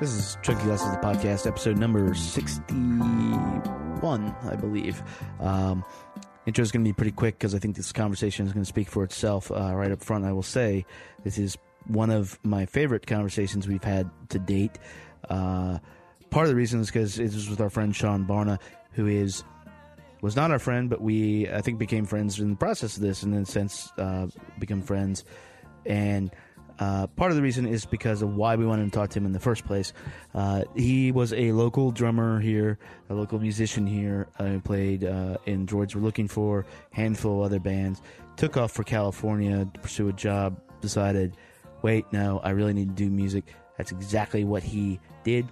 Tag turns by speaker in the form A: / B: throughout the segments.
A: This is Chunky Glasses, the podcast, episode number 61, I believe. Um, intro is going to be pretty quick because I think this conversation is going to speak for itself. Uh, right up front, I will say this is one of my favorite conversations we've had to date. Uh, part of the reason is because it was with our friend Sean Barna, who is was not our friend, but we I think became friends in the process of this, and then since uh, become friends. And uh, part of the reason is because of why we wanted to talk to him in the first place. Uh, he was a local drummer here, a local musician here. Uh, played uh, in Droids We're Looking For, handful of other bands. Took off for California to pursue a job. Decided, wait, no, I really need to do music. That's exactly what he did.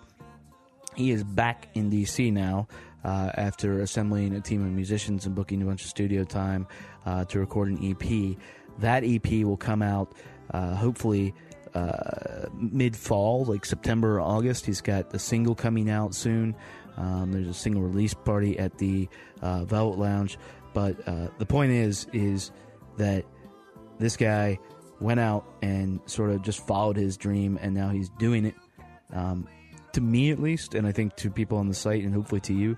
A: He is back in DC now uh, after assembling a team of musicians and booking a bunch of studio time uh, to record an EP. That EP will come out uh, hopefully uh, mid fall, like September or August. He's got a single coming out soon. Um, there's a single release party at the uh, Velvet Lounge. But uh, the point is, is that this guy went out and sort of just followed his dream, and now he's doing it. Um, to me, at least, and I think to people on the site, and hopefully to you,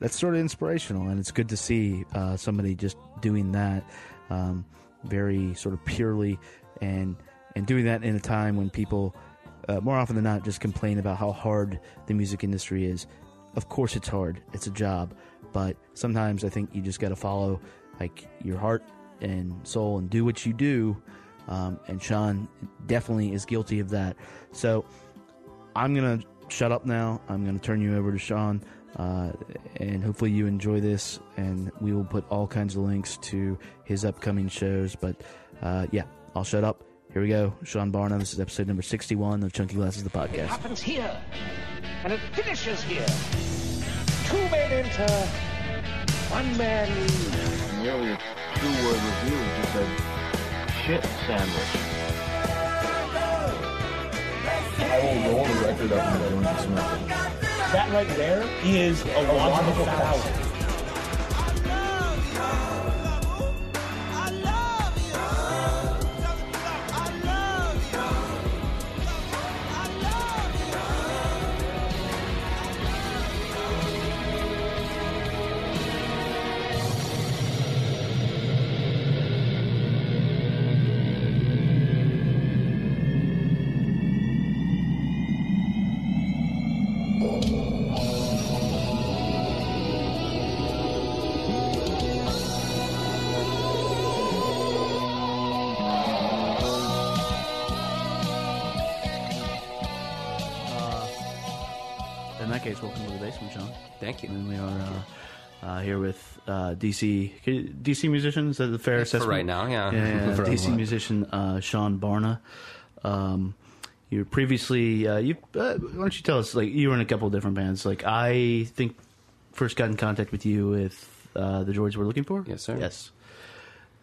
A: that's sort of inspirational, and it's good to see uh, somebody just doing that um, very sort of purely and and doing that in a time when people uh, more often than not just complain about how hard the music industry is. Of course, it's hard. It's a job, but sometimes I think you just got to follow like your heart and soul and do what you do. Um, and Sean definitely is guilty of that. So I'm gonna shut up now. I'm gonna turn you over to Sean. Uh, and hopefully you enjoy this and we will put all kinds of links to his upcoming shows but uh, yeah I'll shut up. Here we go. Sean Barna. This is episode number 61 of Chunky Glasses, the podcast. It
B: happens here, and it finishes here. Two men enter, one man leaves.
C: Nearly a two-word review just said, shit sandwich. I will roll the record up and everyone can smell it.
D: That right there is a logical fallacy.
A: Uh, DC DC musician. Is that the fair
E: For
A: assessment?
E: right now, yeah.
A: Yeah, yeah,
E: For
A: DC musician uh, Sean Barna. Um, you were previously uh, you. Uh, why don't you tell us? Like you were in a couple of different bands. Like I think first got in contact with you with uh, the Droids we're looking for.
E: Yes, sir.
A: Yes.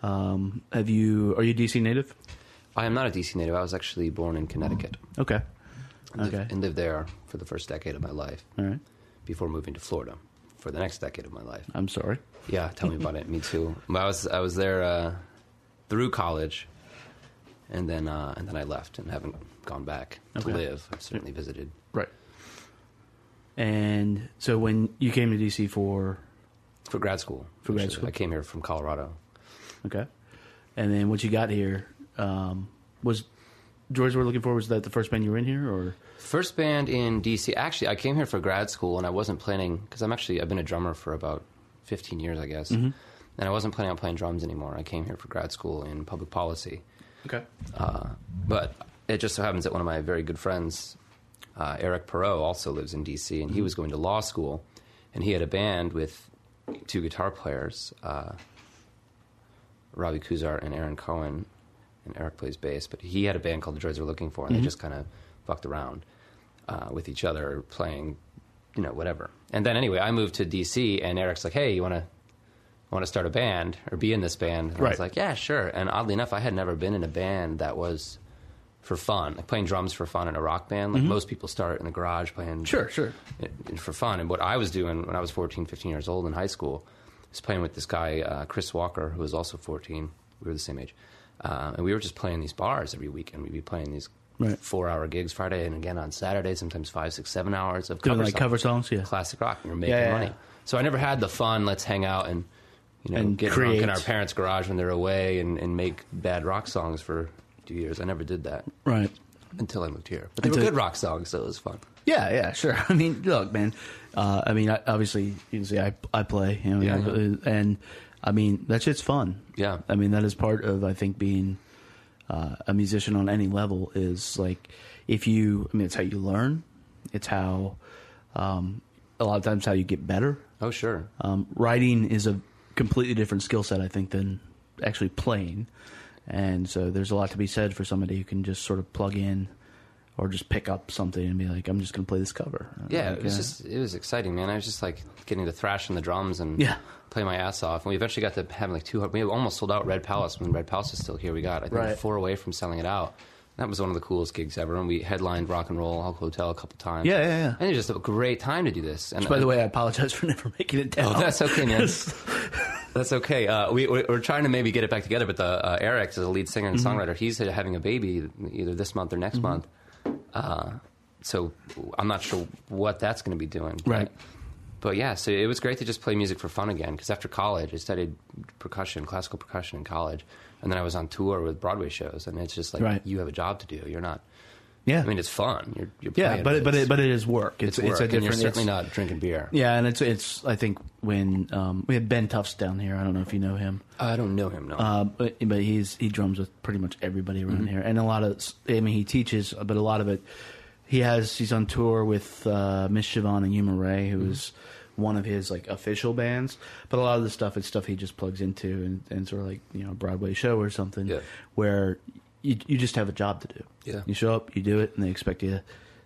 A: Um, have you? Are you DC native?
E: I am not a DC native. I was actually born in Connecticut.
A: Okay.
E: And lived-
A: Okay.
E: And lived there for the first decade of my life
A: All right.
E: before moving to Florida for the next decade of my life.
A: I'm sorry.
E: Yeah, tell me about it. Me too. I was I was there uh, through college, and then uh, and then I left and haven't gone back to live. I've certainly visited.
A: Right. And so when you came to DC for
E: For grad school.
A: For grad school.
E: I came here from Colorado.
A: Okay. And then once you got here, um, was Droids we're looking for? Was that the first band you were in here, or
E: First band in DC. Actually, I came here for grad school, and I wasn't planning because I'm actually I've been a drummer for about 15 years, I guess, and I wasn't planning on playing drums anymore. I came here for grad school in public policy,
A: okay?
E: uh, but it just so happens that one of my very good friends, uh, Eric Perot, also lives in DC, and he was going to law school, and he had a band with two guitar players, uh, Robbie Kuzar and Aaron Cohen, and Eric plays bass. But he had a band called The Droids Were Looking For, and they just kind of fucked around uh, with each other, playing, you know, whatever. And then anyway, I moved to DC, and Eric's like, "Hey, you want to?" Want to start a band or be in this band? And I was like, yeah, sure. And oddly enough, I had never been in a band that was for fun, like playing drums for fun in a rock band. Like most people start in the garage playing
A: Sure, sure.
E: for fun. And what I was doing when I was 14, 15 years old in high school was playing with this guy, uh, Chris Walker, who was also 14. We were the same age. Uh, and we were just playing these bars every week, and we'd be playing these
A: Right.
E: four hour gigs Friday and again on Saturday, sometimes five, six, seven hours of
A: Doing
E: cover
A: like
E: songs.
A: cover songs, yeah.
E: classic rock, and you're making
A: Yeah, yeah,
E: money.
A: yeah.
E: So I never had the fun. Let's hang out and you know
A: And
E: get drunk in our parents' garage when they're away and, and make bad rock songs for two years. I never did that
A: Right.
E: until I moved here. But they were good rock songs, so it was fun.
A: Yeah, yeah, sure. I mean, look, man. Uh, I mean, I, obviously, you can see I I play, you know,
E: Yeah,
A: know, and I mean that shit's fun.
E: Yeah.
A: I mean that is part of I think being uh, a musician on any level is like if you. I mean, it's how you learn. It's how um, a lot of times how you get better.
E: Oh sure,
A: Um, writing is a completely different skill set, I think, than actually playing. And so there's a lot to be said for somebody who can just sort of plug in or just pick up something and be like, I'm just going to play this cover.
E: Yeah,
A: Like,
E: it was
A: uh,
E: just it was exciting, man. I was just like getting to thrash on the drums and
A: Yeah.
E: play my ass off. And we eventually got to having like two. We almost sold out Red Palace when Red Palace was still here. We got I think
A: Right.
E: four away from selling it out. That was one of the coolest gigs ever. And we headlined Rock and Roll Hotel a couple times.
A: Yeah, yeah, yeah.
E: And it was just a great time to do this. And
A: By the way, I apologize for never making it down.
E: Oh, that's okay, man. That's okay. Uh, we, we're trying to maybe get it back together, but the uh, Eric is a lead singer and
A: Mm-hmm.
E: songwriter. He's having a baby either this month or next month. Uh, so I'm not sure what that's going to be doing. But-
A: Right.
E: But yeah, so it was great to just play music for fun again. Because after college, I studied percussion, classical percussion in college, and then I was on tour with Broadway shows. And it's just like
A: Right.
E: you have a job to do. You're not.
A: Yeah.
E: I mean, it's fun. You're, you're
A: yeah, but it, but it, but it is work.
E: it's,
A: It's
E: work,
A: it's a
E: and you're certainly not drinking beer.
A: Yeah, and it's it's. I think when um, we had Ben Tufts down here. I don't know if you know him.
E: I don't know him. No.
A: Uh, but but he's he drums with pretty much everybody around here, and a lot of I mean he teaches, but a lot of it he has he's on tour with uh, Miss Siobhan and Yuma Ray, who is one of his like official bands. But a lot of the stuff is stuff he just plugs into and, and sort of like you know a Broadway show or something,
E: Yeah.
A: where you you just have a job to do.
E: Yeah.
A: you show up, you do it, and they expect you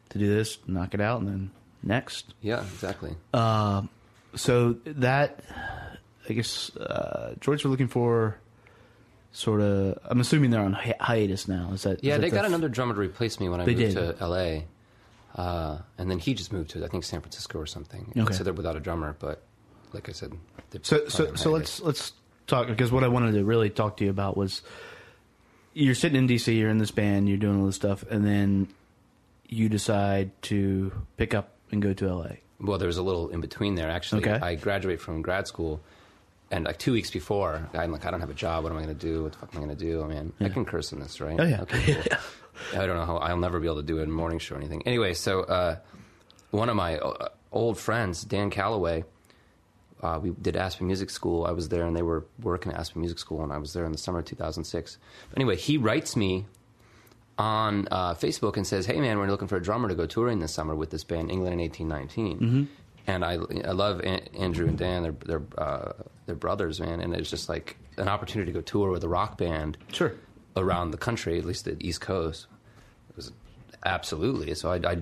A: to do this, knock it out, and then next.
E: yeah, exactly.
A: So that, I guess, uh, Droids were looking for sort of. I'm assuming they're on hi- hiatus now. Is that?
E: Yeah,
A: is that
E: they
A: the
E: got
A: f-
E: another drummer to replace me when I
A: They
E: moved
A: did.
E: to LA. Uh, and then he just moved to I think San Francisco or something.
A: Okay.
E: So they're without a drummer, but like I said,
A: So so so let's let's talk because what I wanted to really talk to you about was you're sitting in DC, you're in this band, you're doing all this stuff, and then you decide to pick up and go to LA.
E: Well, there was a little in between there. Actually,
A: Okay.
E: I graduate from grad school, and like two weeks before, I'm like, I don't have a job. What am I going to do? What the fuck am I going to do? I mean, I can curse in this, right?
A: Oh, yeah.
E: Okay, cool. I don't know how I'll never be able to do it in a morning show or anything. Anyway, so uh, one of my uh, old friends, Dan Callaway, uh, we did Aspen Music School. I was there, and they were working at Aspen Music School, and I was there in the summer of 2006. But Anyway, he writes me on uh, Facebook and says, "Hey man, we're looking for a drummer to go touring this summer with this band, England in 1819."
A: Mm-hmm.
E: And I, I love An- Andrew and Dan. They're they're uh, they're brothers, man. And it's just like an opportunity to go tour with a rock band,
A: Sure.
E: around the country, at least the East Coast. It was absolutely. So I, I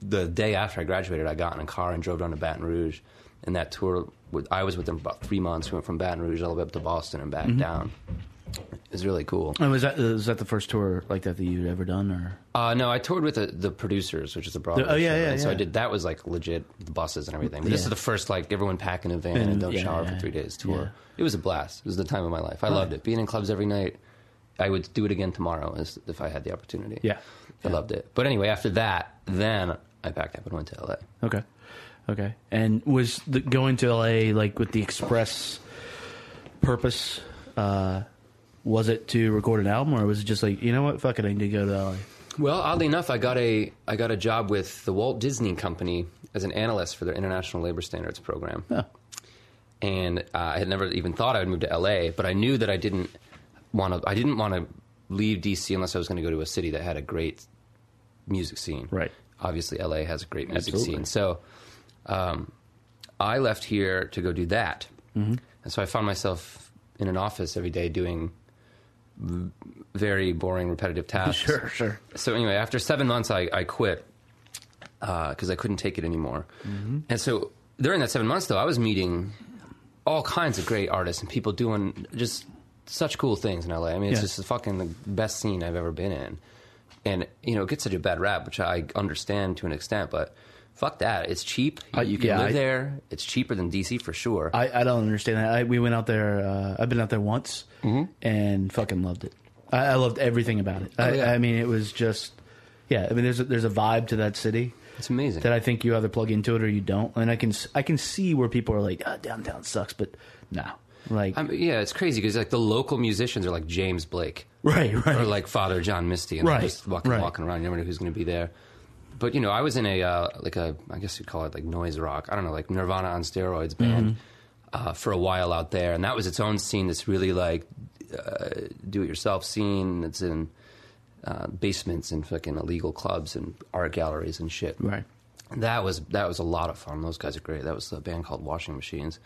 E: the day after I graduated, I got in a car and drove down to Baton Rouge, and that tour. With, I was with them about three months. We went from Baton Rouge all the way up to Boston and
A: Mm-hmm.
E: back down. It was really cool.
A: And was that was that the first tour like that that you'd ever done, or
E: Uh, no, I toured with the, the producers, which is a Broadway
A: The- oh, yeah,
E: show,
A: yeah,
E: and So I did that was like legit the buses and everything. But this is the first like everyone pack in a van
A: And-
E: don't
A: yeah,
E: shower
A: yeah,
E: for three days tour.
A: yeah.
E: It was a blast. It was the time of my life. I loved it. Being in clubs every night. I would do it again tomorrow if I had the opportunity.
A: Yeah.
E: I loved it. But anyway, after that, then I packed up and went to LA.
A: Okay. Okay. And was the, going to LA like with the express purpose? Uh, was it to record an album, or was it just like you know what, fuck it, I need to go to LA?
E: Well, oddly enough, I got a I got a job with the Walt Disney Company as an analyst for their International Labor Standards Program.
A: Yeah.
E: and uh, I had never even thought I would move to LA. But I knew that I didn't want to. I didn't want to leave DC unless I was going to go to a city that had a great music scene.
A: Right.
E: Obviously, LA has a great music
A: Absolutely.
E: scene. So, um, I left here to go do that,
A: Mm-hmm.
E: and so I found myself in an office every day doing v- very boring, repetitive tasks.
A: Sure, sure.
E: So anyway, after seven months, I, I quit because I couldn't take it anymore. And so during that seven months, though, I was meeting all kinds of great artists and people doing just such cool things in LA. I mean, it's
A: Yeah.
E: just the fucking the best scene I've ever been in. And you know, it gets such a bad rap, which I understand to an extent, but. Fuck that! It's cheap.
A: I-
E: you can
A: yeah,
E: live
A: I-
E: there. It's cheaper than DC for sure.
A: I, I don't understand that. I, we went out there. Uh, I've been out there once
E: Mm-hmm.
A: and fucking loved it. I, I loved everything about it. I,
E: Oh, yeah.
A: I mean, it was just Yeah, I mean, there's a, there's a vibe to that city
E: It's amazing.
A: that I think you either plug into it or you don't. And I can s- I can see where people are like, oh, downtown sucks, but no, like
E: I mean, yeah, it's crazy because like the local musicians are like James Blake
A: right, right,
E: or like Father John Misty, and
A: Right,
E: just walking,
A: right.
E: walking around. You never know who's going to be there. But you know, I was in a uh, like a I guess you'd call it like noise rock. I don't know, like Nirvana on steroids band
A: Mm-hmm.
E: uh, for a while out there, and that was its own scene. This really like uh, do-it-yourself scene. that's in uh, basements and fucking illegal clubs and art galleries and shit.
A: right.
E: That was that was a lot of fun. Those guys are great. That was a band called Washing Machines.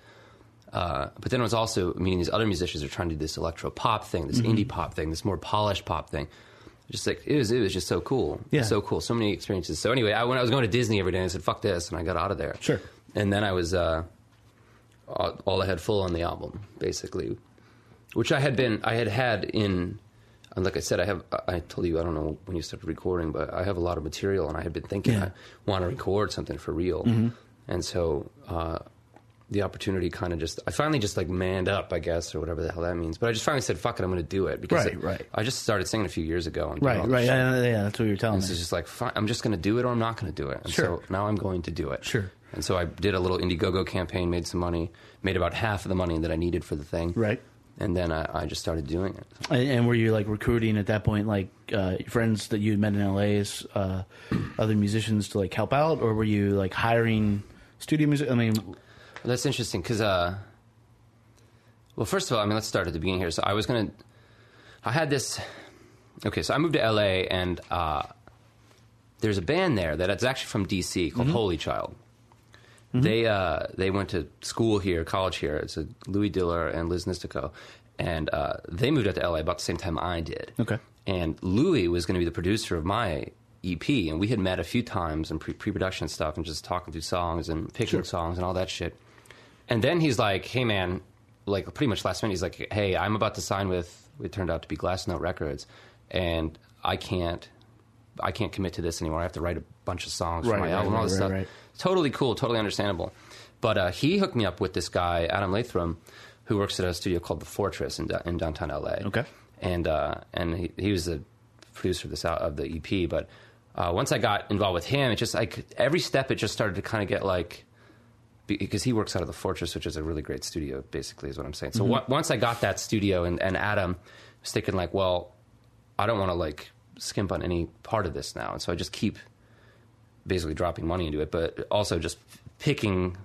E: Uh, but then it was also meeting these other musicians are trying to do this electro pop thing, this
A: Mm-hmm.
E: indie pop thing, this more polished pop thing. Just like it was, it was just so cool.
A: Yeah.
E: so cool. So many experiences. So anyway, I, when I was going to Disney every day, and I said "fuck this," and I got out of there.
A: Sure.
E: And then I was uh, all, all I had full on the album, basically, which I had been, I had had in. And like I said, I have. I told you I don't know when you started recording, but I have a lot of material, and I had been thinking
A: Yeah.
E: I want to record something for real,
A: Mm-hmm.
E: and so uh, the opportunity kind of just. I finally just like manned up, I guess, or whatever the hell that means. But I just finally said, "Fuck it, I'm going to do it." Because
A: Right,
E: it-
A: right.
E: I just started singing a few years ago, and
A: Right, right. Yeah, yeah, that's what you're telling
E: And
A: me.
E: it's just like, fine, I'm just going to do it or I'm not going to do it. And
A: Sure.
E: so now I'm going to do it.
A: Sure.
E: And so I did a little Indiegogo campaign, made some money, made about half of the money that I needed for the thing.
A: Right.
E: And then I, I just started doing it.
A: And, and were you like recruiting at that point, like uh, friends that you had met in LA, as, uh, other musicians to like help out, or were you like hiring studio music? I mean,
E: that's interesting because, uh, well, first of all, I mean, let's start at the beginning here. So I was going to, I had this, okay, so I moved to LA and uh, there's a band there that it's actually from DC called Holy Child. They uh, they went to school here, college here. It's a Louis Diller and Liz Nistico, and uh, they moved out to LA about the same time I did.
A: Okay.
E: And Louis was going to be the producer of my EP, and we had met a few times and pre production stuff, and just talking through songs and picking songs and all that shit. And then he's like, "Hey, man," like pretty much last minute, he's like, "Hey, I'm about to sign with." It turned out to be Glassnote Records, and I can't, I can't commit to this anymore. I have to write a bunch of songs
A: Right,
E: for my
A: right,
E: album, all this
A: right,
E: stuff. Totally cool, totally understandable. But uh, he hooked me up with this guy, Adam Lathram, who works at a studio called The Fortress in, in downtown LA.
A: Okay.
E: And uh, and he, he was the producer of this of the EP. But uh, once I got involved with him, it just like every step, it just started to kind of get like because he works out of the Fortress, which is a really great studio. Basically, is what I'm saying. So on- once I got that studio, and, and Adam was thinking like, well, I don't want to like skimp on any part of this now, and so I just keep basically dropping money into it, but also just picking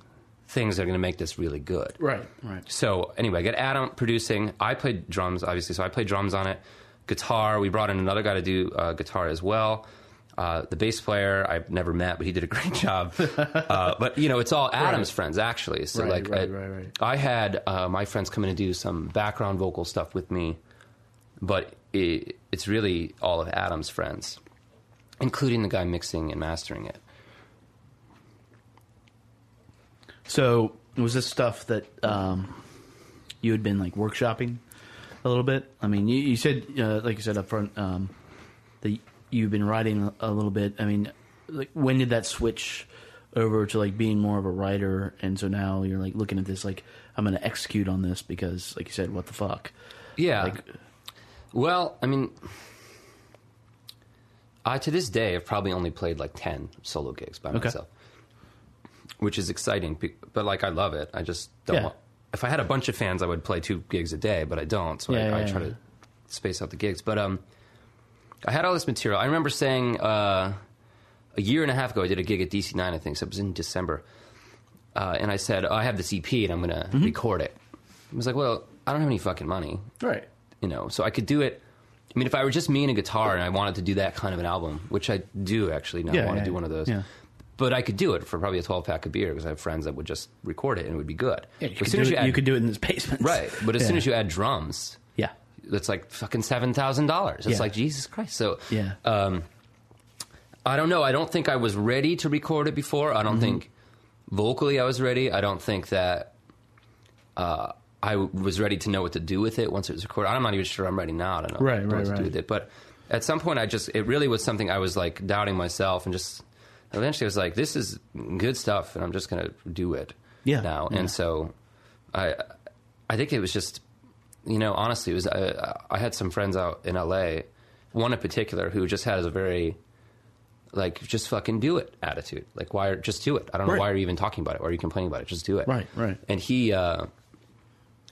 E: things that are going to make this really good.
A: right, right.
E: So anyway, I got Adam producing. I played drums, obviously, so I played drums on it. Guitar. We brought in another guy to do uh, guitar as well. Uh, the bass player I've never met, but he did a great job. uh, but you know, it's all Adam's friends actually. So
A: Right,
E: like,
A: right,
E: I,
A: right, right.
E: I had uh, my friends come in and do some background vocal stuff with me, but it, it's really all of Adam's friends, including the guy mixing and mastering it.
A: So was this stuff that um, you had been like workshopping a little bit? I mean, you, you said, uh, like you said up front, um, that you've been writing a, little bit. I mean, like when did that switch over to like being more of a writer? And so now you're like looking at this like I'm going to execute on this because, like you said, what the fuck?
E: Yeah.
A: Like,
E: Well, I mean, I to this day have probably only played like ten solo gigs by
A: Okay.
E: myself, which is exciting. But like, I love it. I just don't.
A: Yeah.
E: Want, if I had a bunch of fans, I would play two gigs a day, but I don't. So
A: Yeah,
E: I,
A: yeah,
E: I try to space out the gigs. But um, I had all this material. I remember saying uh, a year and a half ago, I did a gig at DC Nine. I think so. It was in December, uh, and I said, oh, I have this EP and I'm going to
A: Mm-hmm.
E: record it. I was like, well, I don't have any fucking money
A: right.
E: you know, so I could do it. I mean, if I were just me and a guitar and I wanted to do that kind of an album, which I do actually now,
A: Yeah,
E: I want
A: yeah,
E: to do one of those.
A: yeah.
E: But I could do it for probably a 12 pack of beer because I have friends that would just record it and it would be good.
A: Yeah, you, could
E: as
A: do
E: soon as
A: it,
E: you, add,
A: you could do it in this basement.
E: right. But as soon as you add drums,
A: Yeah.
E: That's like fucking seven thousand dollars. It's
A: Yeah.
E: like Jesus Christ. So
A: Yeah.
E: um, I don't know. I don't think I was ready to record it before. I don't
A: Mm-hmm.
E: think vocally I was ready. I don't think that uh, I w- was ready to know what to do with it once it was recorded. I'm not even sure I'm ready now. I don't know
A: Right,
E: what
A: right,
E: to
A: right.
E: do with it. But at some point, I just it really was something I was like doubting myself, and just eventually I was like, this is good stuff, and I'm just gonna do it
A: Yeah,
E: now.
A: yeah.
E: And so I I think it was just you know honestly it was I, I had some friends out in LA, one in particular who just has a very like just fucking do it attitude. Like why? Are, just do it. I don't know
A: Right.
E: why are you even talking about it. Why are you complaining about it? Just do it.
A: Right, right.
E: And he, uh,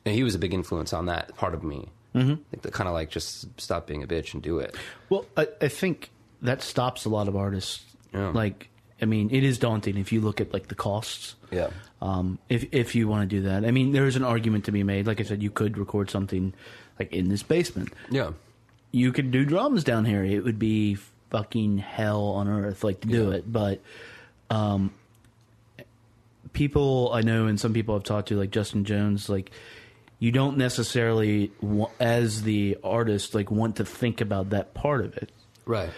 E: and he was a big influence on that part of me. Mm-hmm. Like the kind of like just stop being a bitch and do it.
A: Well, I, I think that stops a lot of artists.
E: Yeah.
A: Like, I mean, it is daunting if you look at like the costs.
E: Yeah.
A: Um, if if you want to do that, I mean, there is an argument to be made. Like I said, you could record something like in this basement.
E: Yeah.
A: You could do drums down here. It would be fucking hell on earth, like to do
E: Yeah.
A: it. But um, people I know, and some people I've talked to, like Justin Jones, like you don't necessarily, as the artist, like want to think about that part of it
E: Right.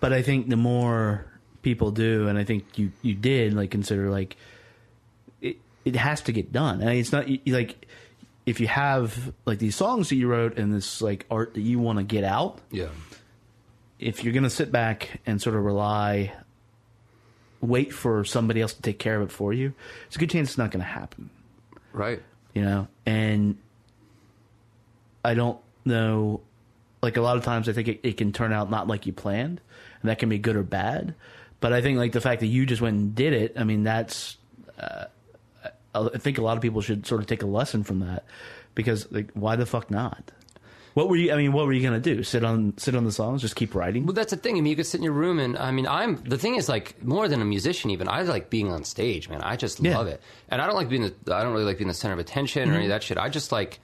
A: but I think the more people do, and I think you you did like consider like it it has to get done. And it's not you- like if you have like these songs that you wrote and this like art that you want to get out.
E: Yeah.
A: If you're gonna sit back and sort of rely, wait for somebody else to take care of it for you, it's a good chance it's not gonna happen
E: Right.
A: you know and i don't know like a lot of times i think it, it can turn out not like you planned and that can be good or bad but i think like the fact that you just went and did it i mean that's uh, i think a lot of people should sort of take a lesson from that because like why the fuck not what were you i mean what were you gonna do sit on sit on the songs just keep writing
E: Well, that's the thing. I mean, you could sit in your room, and I mean, I'm the thing is like more than a musician. Even I like being on stage, man. I just
A: Yeah.
E: love it, and I don't like being the. I don't really like being the center of attention or any of that shit. I just like,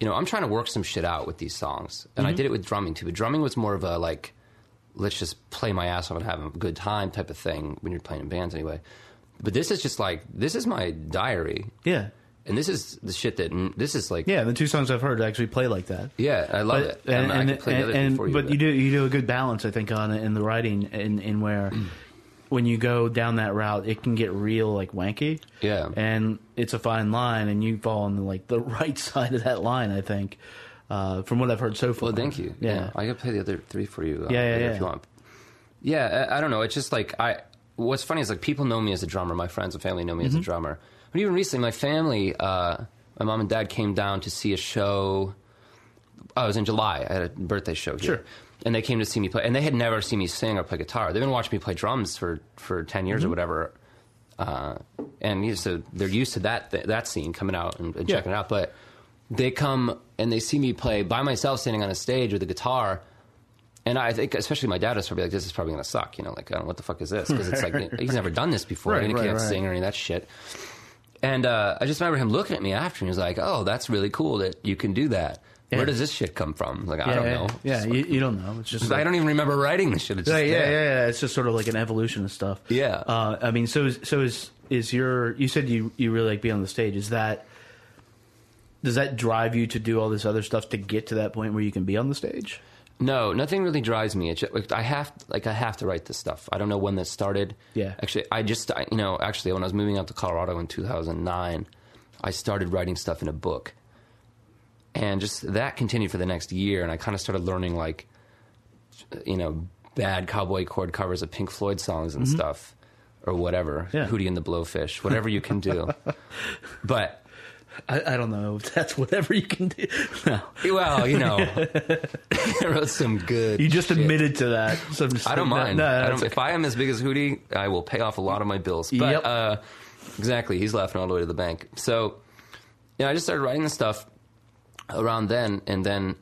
E: you know, I'm trying to work some shit out with these songs, and I did it with drumming too. But drumming was more of a like, let's just play my ass off and have a good time type of thing when you're playing in bands anyway. But this is just like this is my diary,
A: yeah
E: and this is the shit that this is like.
A: yeah the two songs i've heard actually play like that
E: Yeah, I love it.
A: and,
E: I, mean, I can play the others
A: and-
E: before you.
A: but you do you do a good balance, I think, on it in the writing, in in where when you go down that route, it can get real like wanky.
E: Yeah.
A: and it's a fine line, and you fall on the like the right side of that line. I think, uh, from what I've heard so far.
E: Well, thank you.
A: Yeah,
E: I can play the other three for you. uh,
A: Yeah, yeah, yeah.
E: If you want. Yeah, I, I don't know. It's just like I. What's funny is like people know me as a drummer. My friends and family know me
A: Mm-hmm.
E: as a drummer. But even recently, my family, uh, my mom and dad came down to see a show. Oh, it was in July. I had a birthday show here.
A: Sure.
E: And they came to see me play, and they had never seen me sing or play guitar. They've been watching me play drums for, for ten years or
A: Mm-hmm.
E: whatever, uh, and you know, so they're used to that that scene coming out and, and
A: Yeah.
E: checking it out. But they come and they see me play by myself, standing on a stage with a guitar, and I think especially my dad was probably like, "This is probably going to suck," you know, like, "What the fuck is this?" Because it's like he's never done this before,
A: Right,
E: and he
A: right,
E: can't
A: right.
E: sing or any of that shit. And uh, I just remember him looking at me after, and he was like, "Oh, that's really cool that you can do that.
A: Yeah.
E: Where does this shit come from?" Like, I don't
A: yeah,
E: know.
A: Yeah, you, you don't know. It's just
E: I don't even remember writing this shit. It's
A: Yeah,
E: just
A: yeah, yeah, yeah. It's just sort of like an evolution of stuff.
E: Yeah.
A: Uh, I mean, so is, so is is your? You said you you really like being on the stage. Is that does that drive you to do all this other stuff to get to that point where you can be on the stage?
E: No, nothing really drives me. It's just, like, I have like I have to write this stuff. I don't know when this started.
A: Yeah.
E: Actually, I just I, you know actually when I was moving out to Colorado in 2009, I started writing stuff in a book, and just that continued for the next year. And I kind of started learning like, you know, bad cowboy chord covers of Pink Floyd songs and stuff, or whatever.
A: Mm-hmm. Yeah.
E: Hootie and the Blowfish, whatever you can do. but
A: I, I don't know if that's whatever you can do. No,
E: well, you know, I wrote some good.
A: you just
E: shit.
A: admitted to that. So
E: I don't mind.
A: No,
E: I don't, if I am as big as Hootie, I will pay off a lot of my bills. But
A: Yep.
E: uh, exactly, he's laughing all the way to the bank. So, yeah, I just started writing this stuff around then, and then,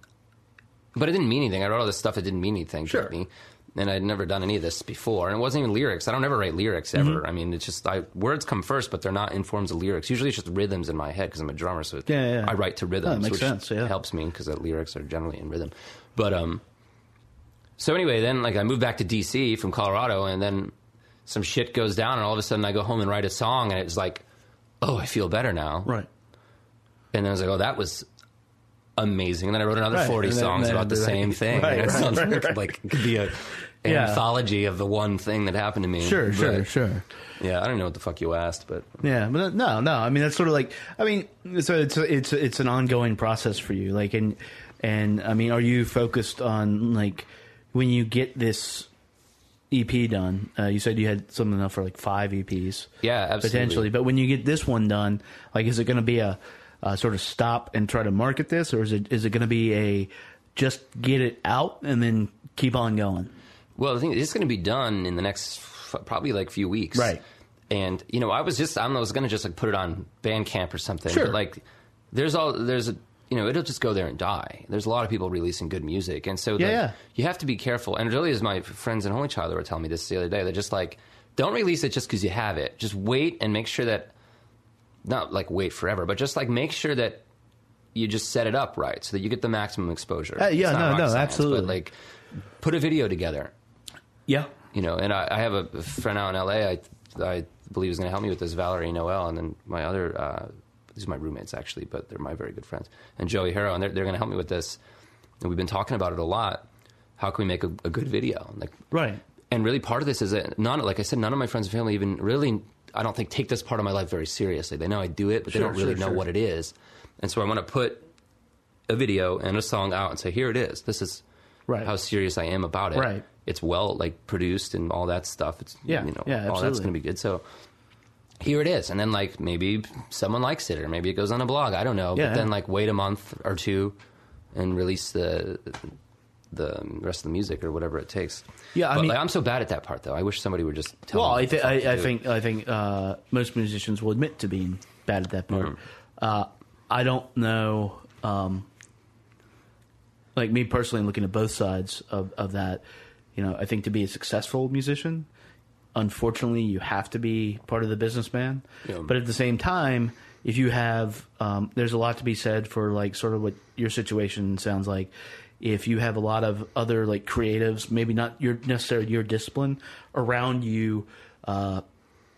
E: but it didn't mean anything. I wrote all this stuff that didn't mean anything
A: Sure.
E: to me, and I'd never done any of this before, and it wasn't even lyrics. I don't ever write lyrics ever.
A: Mm-hmm.
E: I mean, it's just I, words come first, but they're not in forms of lyrics. Usually, it's just rhythms in my head because I'm a drummer, so it-
A: Yeah, yeah.
E: I write to rhythms,
A: makes
E: which
A: sense, yeah.
E: helps me because the lyrics are generally in rhythm. But um, so anyway, then like I moved back to DC from Colorado, and then some shit goes down, and all of a sudden I go home and write a song, and it's like, oh, I feel better now.
A: right.
E: And then I was like, oh, that was amazing. And then I wrote another
A: Right,
E: forty
A: then-
E: songs
A: then-
E: about the same thing.
A: right,
E: it sounds like, like it could be a an
A: Yeah.
E: anthology of the one thing that happened to me.
A: Sure, sure, sure.
E: Yeah, I don't know what the fuck you asked, but
A: Yeah, but no, no. I mean, that's sort of like. I mean, so it's it's it's an ongoing process for you. Like, and and I mean, are you focused on like when you get this EP done? Uh, you said you had something enough for like five EPs.
E: Yeah, absolutely.
A: potentially. But when you get this one done, like, is it going to be a, a sort of stop and try to market this, or is it is it going to be a just get it out and then keep on going?
E: Well, the thing is, it's going to be done in the next f- probably like few weeks,
A: Right.
E: And you know, I was just I was going to just like put it on Bandcamp or something.
A: Sure.
E: But like, there's all there's a you know it'll just go there and die. There's a lot of people releasing good music, and so
A: Yeah,
E: like,
A: yeah.
E: you have to be careful. And really, as my friends in Holy Child were telling me this the other day, they're just like, don't release it just because you have it. Just wait and make sure that not like wait forever, but just like make sure that you just set it up right so that you get the maximum exposure.
A: Uh, yeah, no, no,
E: science,
A: absolutely.
E: But like, put a video together
A: Yeah.
E: you know, and I, I have a friend out in LA. I I believe is going to help me with this, Valerie Noel, and then my other uh, these are my roommates actually, but they're my very good friends, and Joey Harrow, and they're they're going to help me with this. And we've been talking about it a lot. How can we make a, a good video? Like,
A: Right.
E: and really part of this is that none, like I said, none of my friends and family even really, I don't think take this part of my life very seriously. They know I do it, but
A: Sure,
E: they don't really
A: sure,
E: know
A: sure.
E: what it is. And so I want to put a video and a song out and say, here it is. This is
A: Right.
E: how serious I am about it.
A: Right.
E: It's well like produced and all that stuff. It's
A: Yeah,
E: you know,
A: yeah,
E: all that's going to be good. So here it is, and then like maybe someone likes it, or maybe it goes on a blog. I don't know.
A: Yeah,
E: but then like wait a month or two and release the the rest of the music or whatever it takes.
A: Yeah, I
E: But,
A: mean-
E: like, I'm so bad at that part though. I wish somebody would just tell
A: Well,
E: me.
A: I, th- I, I think I think uh, most musicians will admit to being bad at that part.
E: Mm-hmm.
A: Uh, I don't know. Um, like me personally, looking at both sides of, of that, you know, I think to be a successful musician, unfortunately, you have to be part of the businessman.
E: Yeah.
A: But at the same time, if you have, um, there's a lot to be said for like sort of what your situation sounds like. If you have a lot of other like creatives, maybe not your necessarily your discipline around you, uh,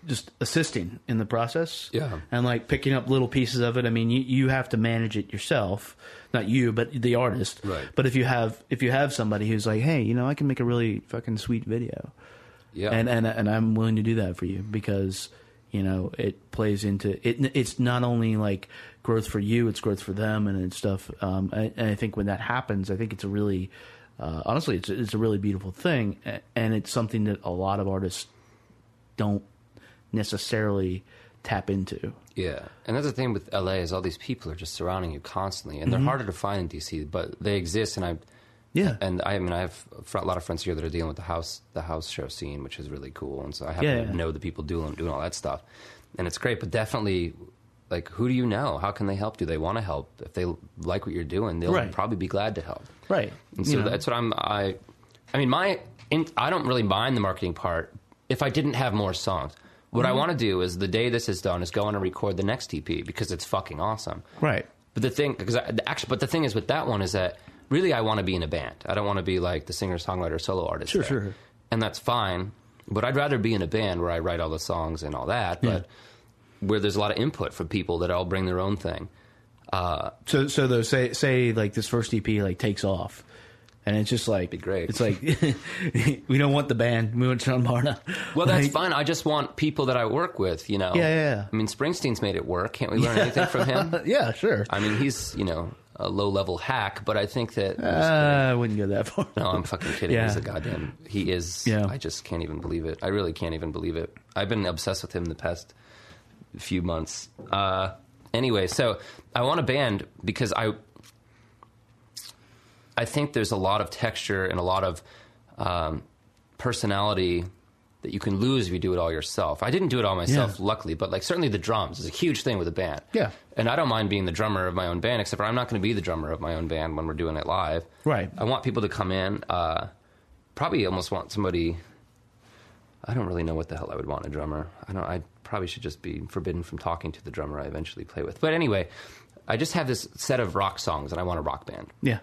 A: just assisting in the process,
E: Yeah.
A: and like picking up little pieces of it. I mean, you, you have to manage it yourself, not you, but the artist.
E: Right.
A: But if you have if you have somebody who's like, hey, you know, I can make a really fucking sweet video,
E: yeah,
A: and and and I'm willing to do that for you because you know it plays into it. It's not only like growth for you; it's growth for them and it's stuff. Um, and, and I think when that happens, I think it's a really, uh, honestly, it's it's a really beautiful thing, and it's something that a lot of artists don't necessarily tap into.
E: Yeah, and that's the thing with LA is all these people are just surrounding you constantly, and they're
A: Mm-hmm.
E: harder to find in DC, but they exist. And I,
A: Yeah.
E: and I, mean, I have a lot of friends here that are dealing with the house, the house show scene, which is really cool. And so I happen
A: Yeah,
E: to
A: yeah.
E: know the people doing doing all that stuff, and it's great. But definitely, like, who do you know? How can they help? Do they want to help? If they like what you're doing, they'll
A: Right.
E: probably be glad to help.
A: Right.
E: And
A: You
E: so
A: know.
E: that's what I'm. I, I mean, my. In, I don't really mind the marketing part if I didn't have more songs. What
A: Mm-hmm.
E: I want to do is the day this is done is go on and record the next EP because it's fucking awesome.
A: Right.
E: But the thing, because I, actually, but the thing is with that one is that really I want to be in a band. I don't want to be like the singer, songwriter, solo artist.
A: Sure,
E: there.
A: sure.
E: And that's fine. But I'd rather be in a band where I write all the songs and all that. But where there's a lot of input from people that all bring their own thing.
A: Uh, so so though say say like this first EP like takes off. And it's just like
E: Be great.
A: It's like we don't want the band. We want Sean Barna.
E: Well, that's
A: Like,
E: fine. I just want people that I work with. You know.
A: Yeah, yeah, yeah.
E: I mean, Springsteen's made it work. Can't we learn anything from him?
A: Yeah, sure.
E: I mean, he's you know a low level hack, but I think that.
A: Uh, I wouldn't go that far.
E: no, I'm fucking kidding.
A: Yeah.
E: He's a goddamn. He is.
A: Yeah.
E: I just can't even believe it. I really can't even believe it. I've been obsessed with him the past few months. Uh, anyway, so I want a band because I. I think there's a lot of texture and a lot of um, personality that you can lose if you do it all yourself. I didn't do it all myself,
A: Yeah.
E: luckily, but like certainly the drums is a huge thing with a band.
A: Yeah.
E: and I don't mind being the drummer of my own band, except for I'm not going to be the drummer of my own band when we're doing it live.
A: Right.
E: I want people to come in. Uh, probably almost want somebody. I don't really know what the hell I would want a drummer. I don't. I probably should just be forbidden from talking to the drummer I eventually play with. But anyway, I just have this set of rock songs, and I want a rock band
A: Yeah.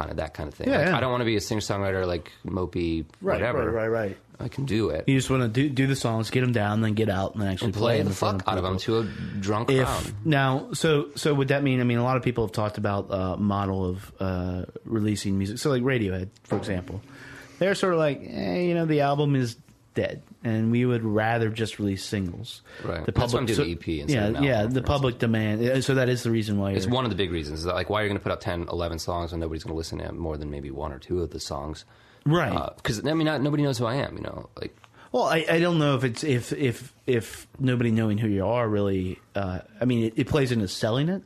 E: Kind of that kind of thing.
A: Yeah,
E: Like,
A: yeah.
E: I don't want to be a singer songwriter like mopey
A: Right,
E: whatever.
A: right, right, right.
E: I can do it
A: You just want to do do the songs, get them down, then get out and then actually
E: and play
A: them
E: the
A: front
E: fuck out of them to a drunk
A: If
E: crowd.
A: now, so so would that mean? I mean, a lot of people have talked about uh, model of uh, releasing music. So, like Radiohead, for example, they're sort of like, eh, you know, the album is dead, and we would rather just release singles.
E: Right.
A: The
E: That's why I'm
A: public,
E: doing
A: so-
E: EP instead
A: yeah, yeah. The public demand. uh, So that is the reason why
E: It's one of the big reasons. Is that, like, why are you going to put out 10, 11 songs when nobody's going to listen to more than maybe one or two of the songs?
A: right.
E: Because I mean, not, nobody knows who I am. You know, like
A: Well, I, I don't know if it's if if if nobody knowing who you are really. Uh, I mean, it, it plays into selling it.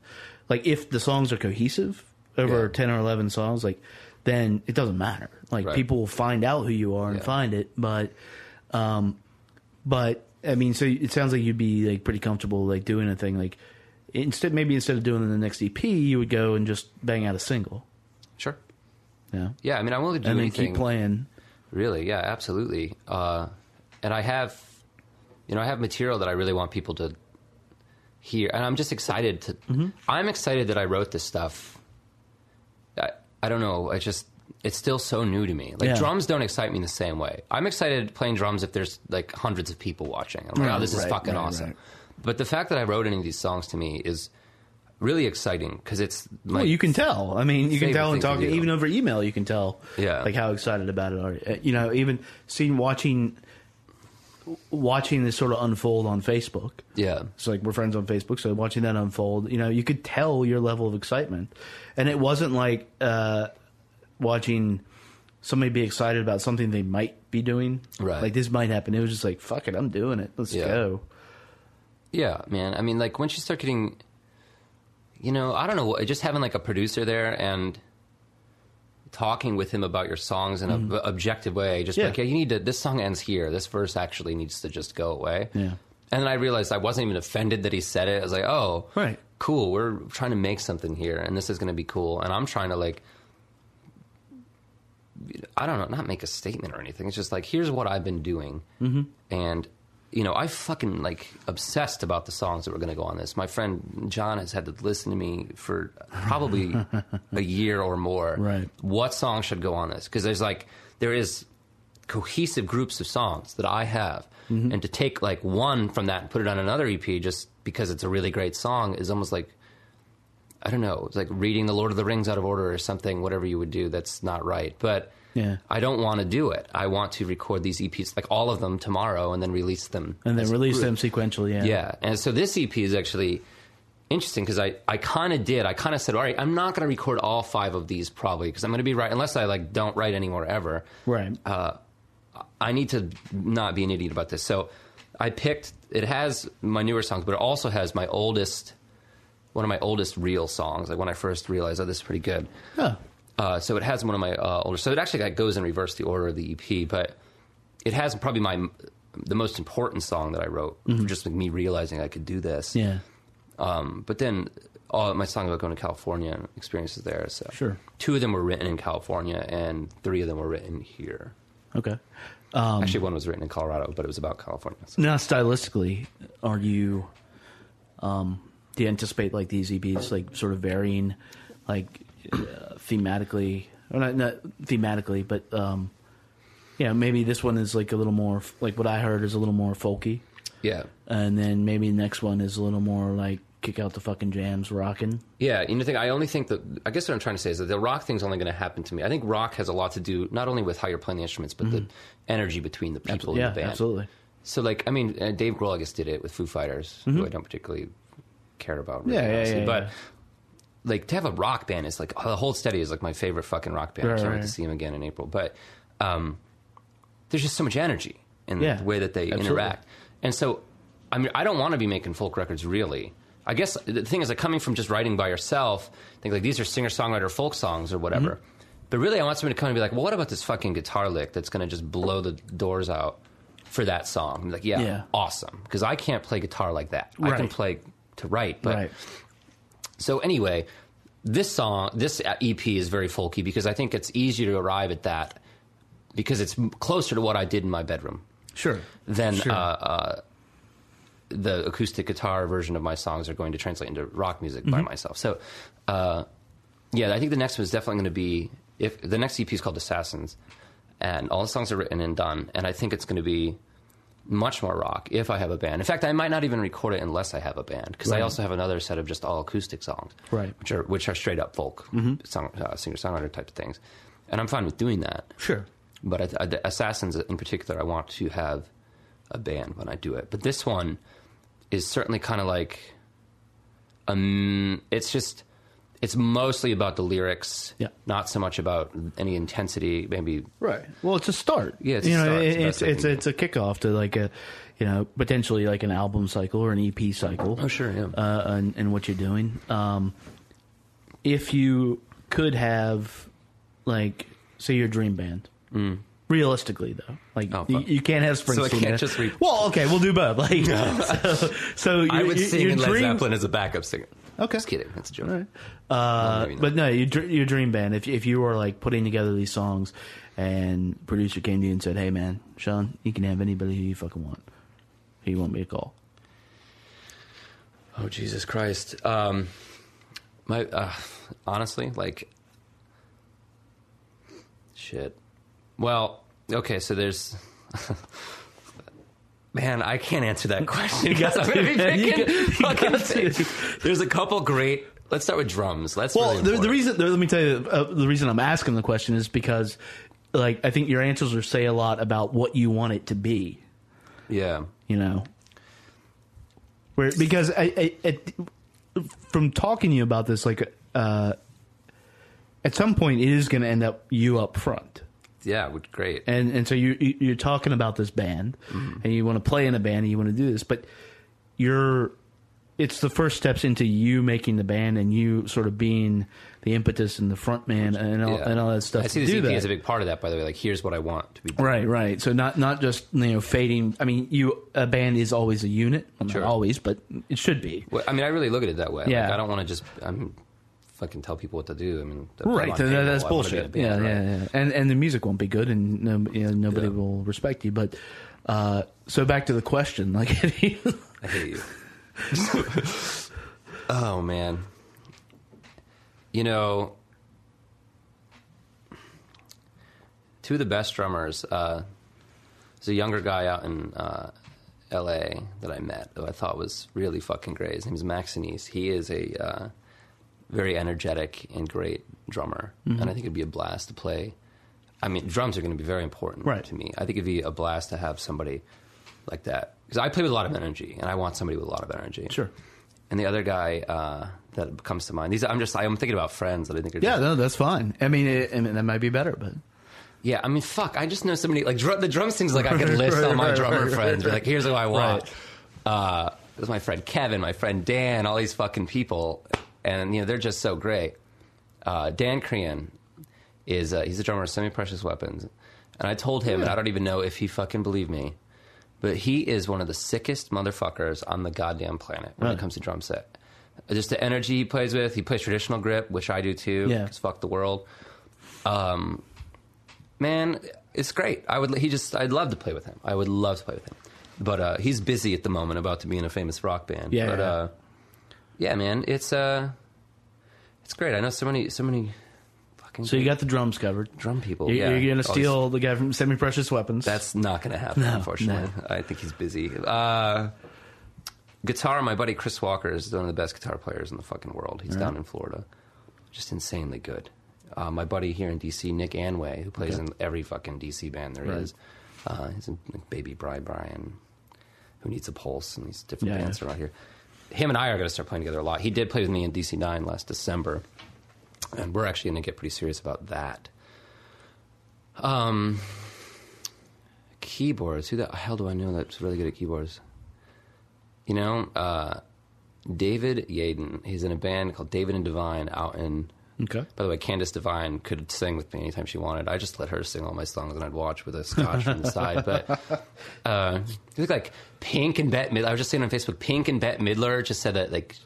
A: Like if the songs are cohesive over
E: Yeah.
A: ten or eleven songs, like then it doesn't matter. Like
E: Right.
A: people will find out who you are and
E: Yeah.
A: find it, but um, but I mean, so it sounds like you'd be like pretty comfortable like doing a thing like instead maybe instead of doing the next EP, you would go and just bang out a single.
E: Sure.
A: Yeah.
E: Yeah, I mean, I'm willing to do
A: And then
E: anything.
A: keep playing.
E: Really, yeah, absolutely. Uh, and I have, you know, I have material that I really want people to hear, and I'm just excited to.
A: Mm-hmm.
E: I'm excited that I wrote this stuff. I, I don't know. I just it's still so new to me. Like
A: Yeah.
E: drums don't excite me in the same way. I'm excited playing drums if there's like hundreds of people watching. I'm like,
A: Right,
E: oh, this is
A: right,
E: fucking
A: right,
E: awesome. But the fact that I wrote any of these songs to me is really exciting because it's my,
A: well, you can tell. I mean, you can tell and
E: thing to
A: talking,
E: do.
A: even over email, you can tell.
E: Yeah.
A: like how excited about it are. You know, even seeing watching watching this sort of unfold on Facebook.
E: yeah.
A: So like we're friends on Facebook, so watching that unfold, you know, you could tell your level of excitement, and it wasn't like uh, watching somebody be excited about something they might be doing.
E: Right.
A: Like this might happen. It was just like fuck it, I'm doing it. Let's
E: Yeah.
A: go.
E: Yeah, man. I mean, like once you start getting, you know, I don't know, just having like a producer there and talking with him about your songs in an objective way, just
A: Mm-hmm. Yeah.
E: like, yeah, you need to. This song ends here. This verse actually needs to just go away.
A: Yeah.
E: And then I realized I wasn't even offended that he said it. I was like, oh,
A: Right.
E: cool. We're trying to make something here, and this is going to be cool. And I'm trying to like. I don't know, not make a statement or anything. It's just like, here's what I've been doing. Mm-hmm. And, you know, I fucking like obsessed about the songs that were going to go on this. My friend John has had to listen to me for probably a year or more.
A: Right.
E: What song should go on this? Because there's like, there is cohesive groups of songs that I have. And to take like one from that and put it on another EP just because it's a really great song is almost like, I don't know, it's like reading the Lord of the Rings out of order or something, whatever you would do, that's not right. But
A: Yeah.
E: I don't want to do it. I want to record these EPs, like all of them tomorrow, and then release them.
A: And then release them sequentially. Yeah.
E: Yeah. And so this EP is actually interesting because I, I kind of did. I kind of said, all right, I'm not going to record all five of these probably because I'm going to be right, unless I like don't write anymore ever.
A: Right.
E: Uh, I need to not be an idiot about this. So I picked. It has my newer songs, but it also has my oldest, one of my oldest real songs. Like when I first realized, oh, this is pretty good.
A: Huh.
E: Uh, so it has one of my uh, older. So it actually like, goes in reverse the order of the EP, but it has probably my the most important song that I wrote. for Just like me realizing I could do this.
A: Yeah.
E: Um, but then all my song about going to California and experiences there. So
A: Sure.
E: two of them were written in California, and three of them were written here.
A: Okay.
E: Actually, one was written in Colorado, but it was about California. So.
A: Now, stylistically, are you? Um, do you anticipate like these EPs like sort of varying, like uh, thematically, or not, not thematically, but um, yeah, maybe this one is like a little more like what I heard is a little more folky,
E: Yeah.
A: and then maybe the next one is a little more like kick out the fucking jams, rocking.
E: Yeah, you know, the thing I only think that I guess what I'm trying to say is that the rock thing's only going to happen to me. I think rock has a lot to do not only with how you're playing the instruments, but the energy between the people
A: Mm-hmm. yeah,
E: in the band.
A: absolutely.
E: So, like, I mean, uh, Dave Grohl, I guess, did it with Foo Fighters, who I don't particularly care about. Really.
A: Yeah, yeah,
E: honestly.
A: yeah,
E: But
A: yeah.
E: like to have a rock band is like the Hold Steady is like my favorite fucking rock band. I can't wait to see him again in April. But um, there's just so much energy in
A: Yeah,
E: the way that they
A: absolutely.
E: interact, and so I mean, I don't want to be making folk records really. I guess the thing is, like coming from just writing by yourself, think like these are singer songwriter folk songs or whatever.
A: Mm-hmm.
E: But really, I want somebody to come and be like, well, what about this fucking guitar lick that's going to just blow the doors out for that song? I'm like, yeah,
A: Yeah.
E: awesome. Because I can't play guitar like that. I can play to write, but
A: right.
E: so anyway, this song, this EP is very folky because I think it's easier to arrive at that because it's closer to what I did in my bedroom
A: Sure.
E: than
A: Sure.
E: uh, uh, the acoustic guitar version of my songs are going to translate into rock music by myself. So, uh, yeah, I think the next one is definitely going to be if the next EP is called Assassins, and all the songs are written and done, and I think it's going to be much more rock if I have a band. In fact, I might not even record it unless I have a band because I also have another set of just all acoustic songs,
A: Right.
E: Which are which are straight up folk song, uh, singer songwriter type of things, and I'm fine with doing that.
A: Sure.
E: But I, I, the Assassins in particular, I want to have a band when I do it. But this one is certainly kind of like, um, it's just, it's mostly about the lyrics,
A: Yeah.
E: not so much about any intensity. Maybe
A: Right. Well, it's a start.
E: Yeah, it's a
A: you know,
E: start. It's
A: it- it's it's it's a kickoff to like a, you know, potentially like an album cycle or an EP cycle.
E: Oh, sure, yeah.
A: Uh, and, and what you're doing. Um, if you could have like say your dream band. Realistically, though, like
E: Mm. Oh,
A: you, you can't have Springsteen.
E: So I can't just re-
A: well, okay, we'll do both. Like, so, so
E: I would sing
A: your
E: in Led Zeppelin as a backup singer.
A: Okay.
E: Just kidding. That's a joke.
A: All right. Uh,
E: not.
A: but no, your, dr- your dream band. If if you were like putting together these songs, and producer came to you and said, "Hey, man, Sean, you can have anybody who you fucking want. Who you want me to call?"
E: Oh Jesus Christ! Um, my uh, honestly, like, shit. Well, okay, so there's. Man, I can't answer that question because I'm gonna be.
A: You
E: picking
A: got- you
E: fucking
A: got
E: things. There's a couple great. Let's start with drums. That's
A: Well,
E: really
A: the, the
E: important.
A: reason let me tell you uh, the reason I'm asking the question is because, like, I think your answers will say a lot about what you want it to be.
E: Yeah,
A: you know where because I, I, it, from talking to you about this like uh at some point it is going to end up you up front
E: yeah, would great.
A: and and so you you- you're talking about this band mm-hmm. and you want to play in a band and you want to do this but you're it's the first steps into you making the band and you sort of being the impetus and the front man and all,
E: yeah.
A: and all that stuff
E: I see this
A: do
E: EP as a big part of that. By the way, like here's what I want to be.
A: Right, right. So not not just you know fading. I mean, you a band is always a unit. Well,
E: Sure.
A: Not always, but it should be.
E: Well, I mean, I really look at it that way.
A: Yeah.
E: Like, I don't want to just I'm fucking tell people what to do. I mean,
A: Right, that- that's
E: I wanna be in a
A: bullshit.
E: band,
A: yeah,
E: right?
A: yeah, yeah. And and the music won't be good, and no, you know, nobody
E: Yeah.
A: will respect you. But uh, so back to the question, like,
E: I hate you. oh man. You know, two of the best drummers. Uh, there's a younger guy out in uh, L.A. that I met who I thought was really fucking great. His name's Max Sinise. He is a uh, very energetic and great drummer,
A: Mm-hmm.
E: and I think it'd be a blast to play. I mean, drums are going to be very important
A: Right.
E: to me. I think it'd be a blast to have somebody like that because I play with a lot of energy, and I want somebody with a lot of energy.
A: Sure.
E: And the other guy uh, that comes to mind, these I'm just I'm thinking about friends that I think are
A: yeah,
E: just-
A: no, that's fine. I mean, it, I mean, that might be better, but
E: yeah. I mean, fuck. I just know so many like dr- the drum things. Like I could list all my
A: Right,
E: drummer
A: right,
E: friends.
A: right,
E: Like here's who I want.
A: Right.
E: Uh, there's my friend Kevin, my friend Dan, all these fucking people, and you know they're just so great. Uh, Dan Crean is uh, he's a drummer of Semi Precious Weapons, and I told him, and I don't even know if he fucking believed me, but he is one of the sickest motherfuckers on the goddamn planet when it comes to drum set. Just the energy he plays with. He plays traditional grip, which I do too.
A: Yeah.
E: 'cause fuck the world. Um, man, it's great. I would. He just. I'd love to play with him. I would love to play with him. But uh, he's busy at the moment, about to be in a famous rock band.
A: Yeah,
E: But
A: yeah.
E: uh, yeah, man, it's uh, it's great. I know so many, so many fucking.
A: so you got the drums covered.
E: drum people.
A: You-
E: yeah,
A: You're going to
E: Always-
A: steal the guy from Semi Precious Weapons.
E: That's not going to happen,
A: No,
E: unfortunately. I think he's busy. Uh, guitar, my buddy Chris Walker is one of the best guitar players in the fucking world. He's down in Florida. Just insanely good. Uh, my buddy here in DC, Nick Anway, who plays in every fucking DC band there is.
A: Right.
E: Uh, he's in like, Baby Bride Brian, Who Needs a Pulse, and these different
A: Yeah,
E: bands
A: yeah.
E: around here. Him and I are going to start playing together a lot. He did play with me in DC 9 last December, and we're actually going to get pretty serious about that. Um, keyboards. Who the hell do I know that's really good at keyboards? You know, uh, David Yaden. He's in a band called David and Divine out in.
A: Okay.
E: By the way, Candice Divine could sing with me anytime she wanted. I just let her sing all my songs and I'd watch with a scotch on the side. But uh, like Pink and Bette Midler. I was just saying on Facebook, Pink and Bette Midler just said that like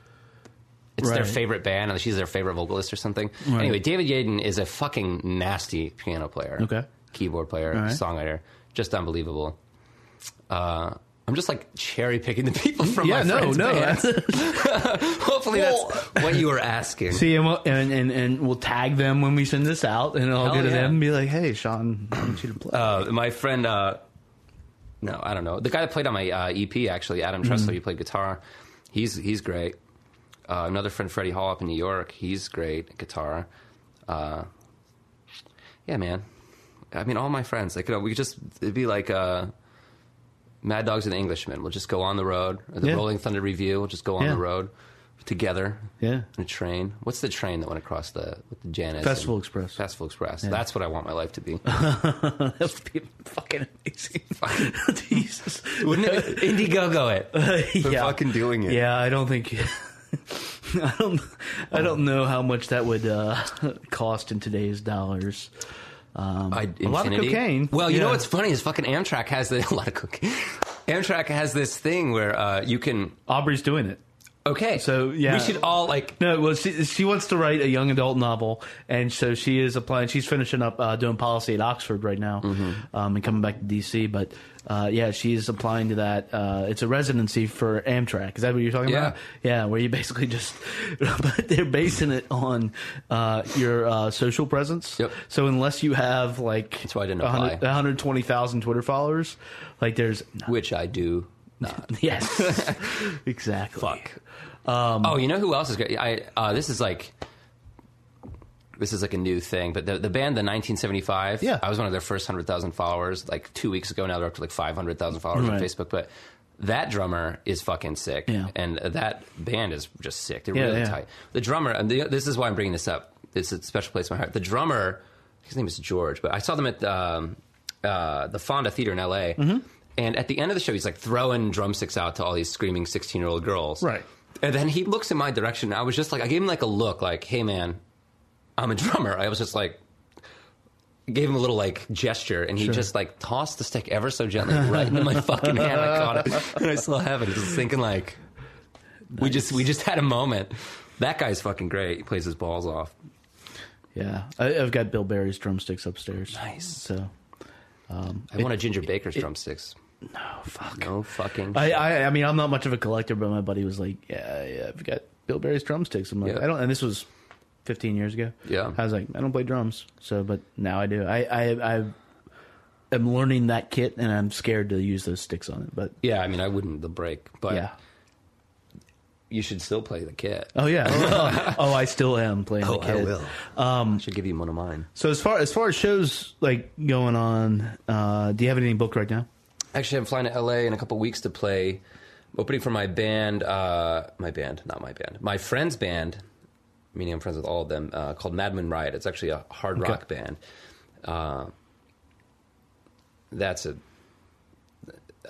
E: it's their favorite band and she's their favorite vocalist or something.
A: Right.
E: Anyway, David Yaden is a fucking nasty piano player.
A: Okay.
E: Keyboard player,
A: right.
E: songwriter. Just unbelievable. Uh, I'm just like cherry picking the people from
A: Yeah,
E: my
A: no,
E: friends'
A: no.
E: bands. Hopefully that's what you were asking.
A: See, and we'll, and, and and we'll tag them when we send this out, and I'll
E: Hell
A: go to
E: yeah.
A: them and be like, "Hey, Sean, I want you to play."
E: Uh, my friend, uh, no, I don't know. The guy that played on my uh, EP, actually, Adam
A: Mm-hmm.
E: Tressler, he played guitar. He's he's great. Uh, another friend, Freddie Hall, up in New York, he's great at guitar. Uh, yeah, man. I mean, all my friends, like, you know, we could just it'd be like uh, Mad Dogs and the Englishmen. We'll just go on the road. Or the
A: Yeah.
E: Rolling Thunder Revue. We'll just go on
A: Yeah.
E: the road together.
A: Yeah.
E: in a train. What's the train that went across the with the Janis?
A: Festival Express.
E: Festival Express. That's what I want my life to be.
A: that would be fucking amazing. Jesus,
E: Wouldn't it? Indiegogo it. For
A: yeah.
E: fucking doing it.
A: Yeah, I don't think. I don't. I don't know how much that would uh, cost in today's dollars. Um,
E: I,
A: a lot of cocaine.
E: Well, you know what's funny is fucking Amtrak has the, a lot of cocaine. Amtrak has this thing where uh, you can.
A: Aubrey's doing it.
E: Okay,
A: So, yeah.
E: we should all like.
A: No, well, she, she wants to write a young adult novel, and so she is applying. She's finishing up uh, doing policy at Oxford right now,
E: Mm-hmm. um,
A: and coming back to DC. But uh, yeah, she's applying to that. Uh, it's a residency for Amtrak. Is that what you're talking
E: Yeah.
A: about? Yeah, where you basically just but they're basing it on uh, your uh, social presence.
E: Yep.
A: So unless you have like
E: That's why I didn't
A: 100
E: apply.
A: 120,000 Twitter followers, like there's
E: Which I do. Not.
A: yes, exactly.
E: Fuck. oh, you know who else is great? I uh, this is like this is like a new thing, but the the band, the 1975.
A: Yeah.
E: I was one of their first hundred thousand followers like two weeks ago. Now they're up to like five hundred thousand followers on Facebook, but. That drummer is fucking sick,
A: Yeah.
E: and that band is just sick. They're
A: Yeah,
E: really
A: yeah.
E: tight. The drummer, and the, this is why I'm bringing this up. It's a special place in my heart. The drummer, his name is George, but I saw them at um, uh, the Fonda Theater in L.A.
A: Mm-hmm.
E: And at the end of the show, he's like throwing drumsticks out to all these screaming 16 year old girls.
A: Right.
E: And then he looks in my direction. And I was just like, I gave him like a look, like, "Hey, man, I'm a drummer." I was just like, gave him a little like gesture, and he
A: Sure.
E: just like tossed the stick ever so gently right into my fucking hand. I caught it, and I still have it. Just thinking like, we just we just had a moment. That guy's fucking great. He plays his balls off.
A: Yeah, I, I've got Bill Berry's drumsticks upstairs.
E: Nice.
A: So um,
E: I want a Ginger Baker's drumsticks.
A: No, fuck.
E: No fucking.
A: I, I I mean I'm not much of a collector, but my buddy was like, yeah, yeah I've got Bill Berry's drumsticks. I'm like,
E: Yeah.
A: I don't, and this was 15 years ago.
E: Yeah.
A: I was like, I don't play drums, so but now I do. I I I am learning that kit, and I'm scared to use those sticks on it. But
E: yeah, I mean, I wouldn't the break, but
A: yeah.
E: you should still play the kit.
A: Oh yeah. oh, oh, I still am playing the kit.
E: Um, I should give you one of mine.
A: So as far as far as shows like going on, uh, do you have anything booked right now?
E: Actually, I'm flying to LA in a couple weeks to play opening for my band. Uh, my band, not my band. My friend's band, meaning I'm friends with all of them, uh, called Madman Riot. It's actually a hard
A: Okay.
E: rock band. Uh, that's a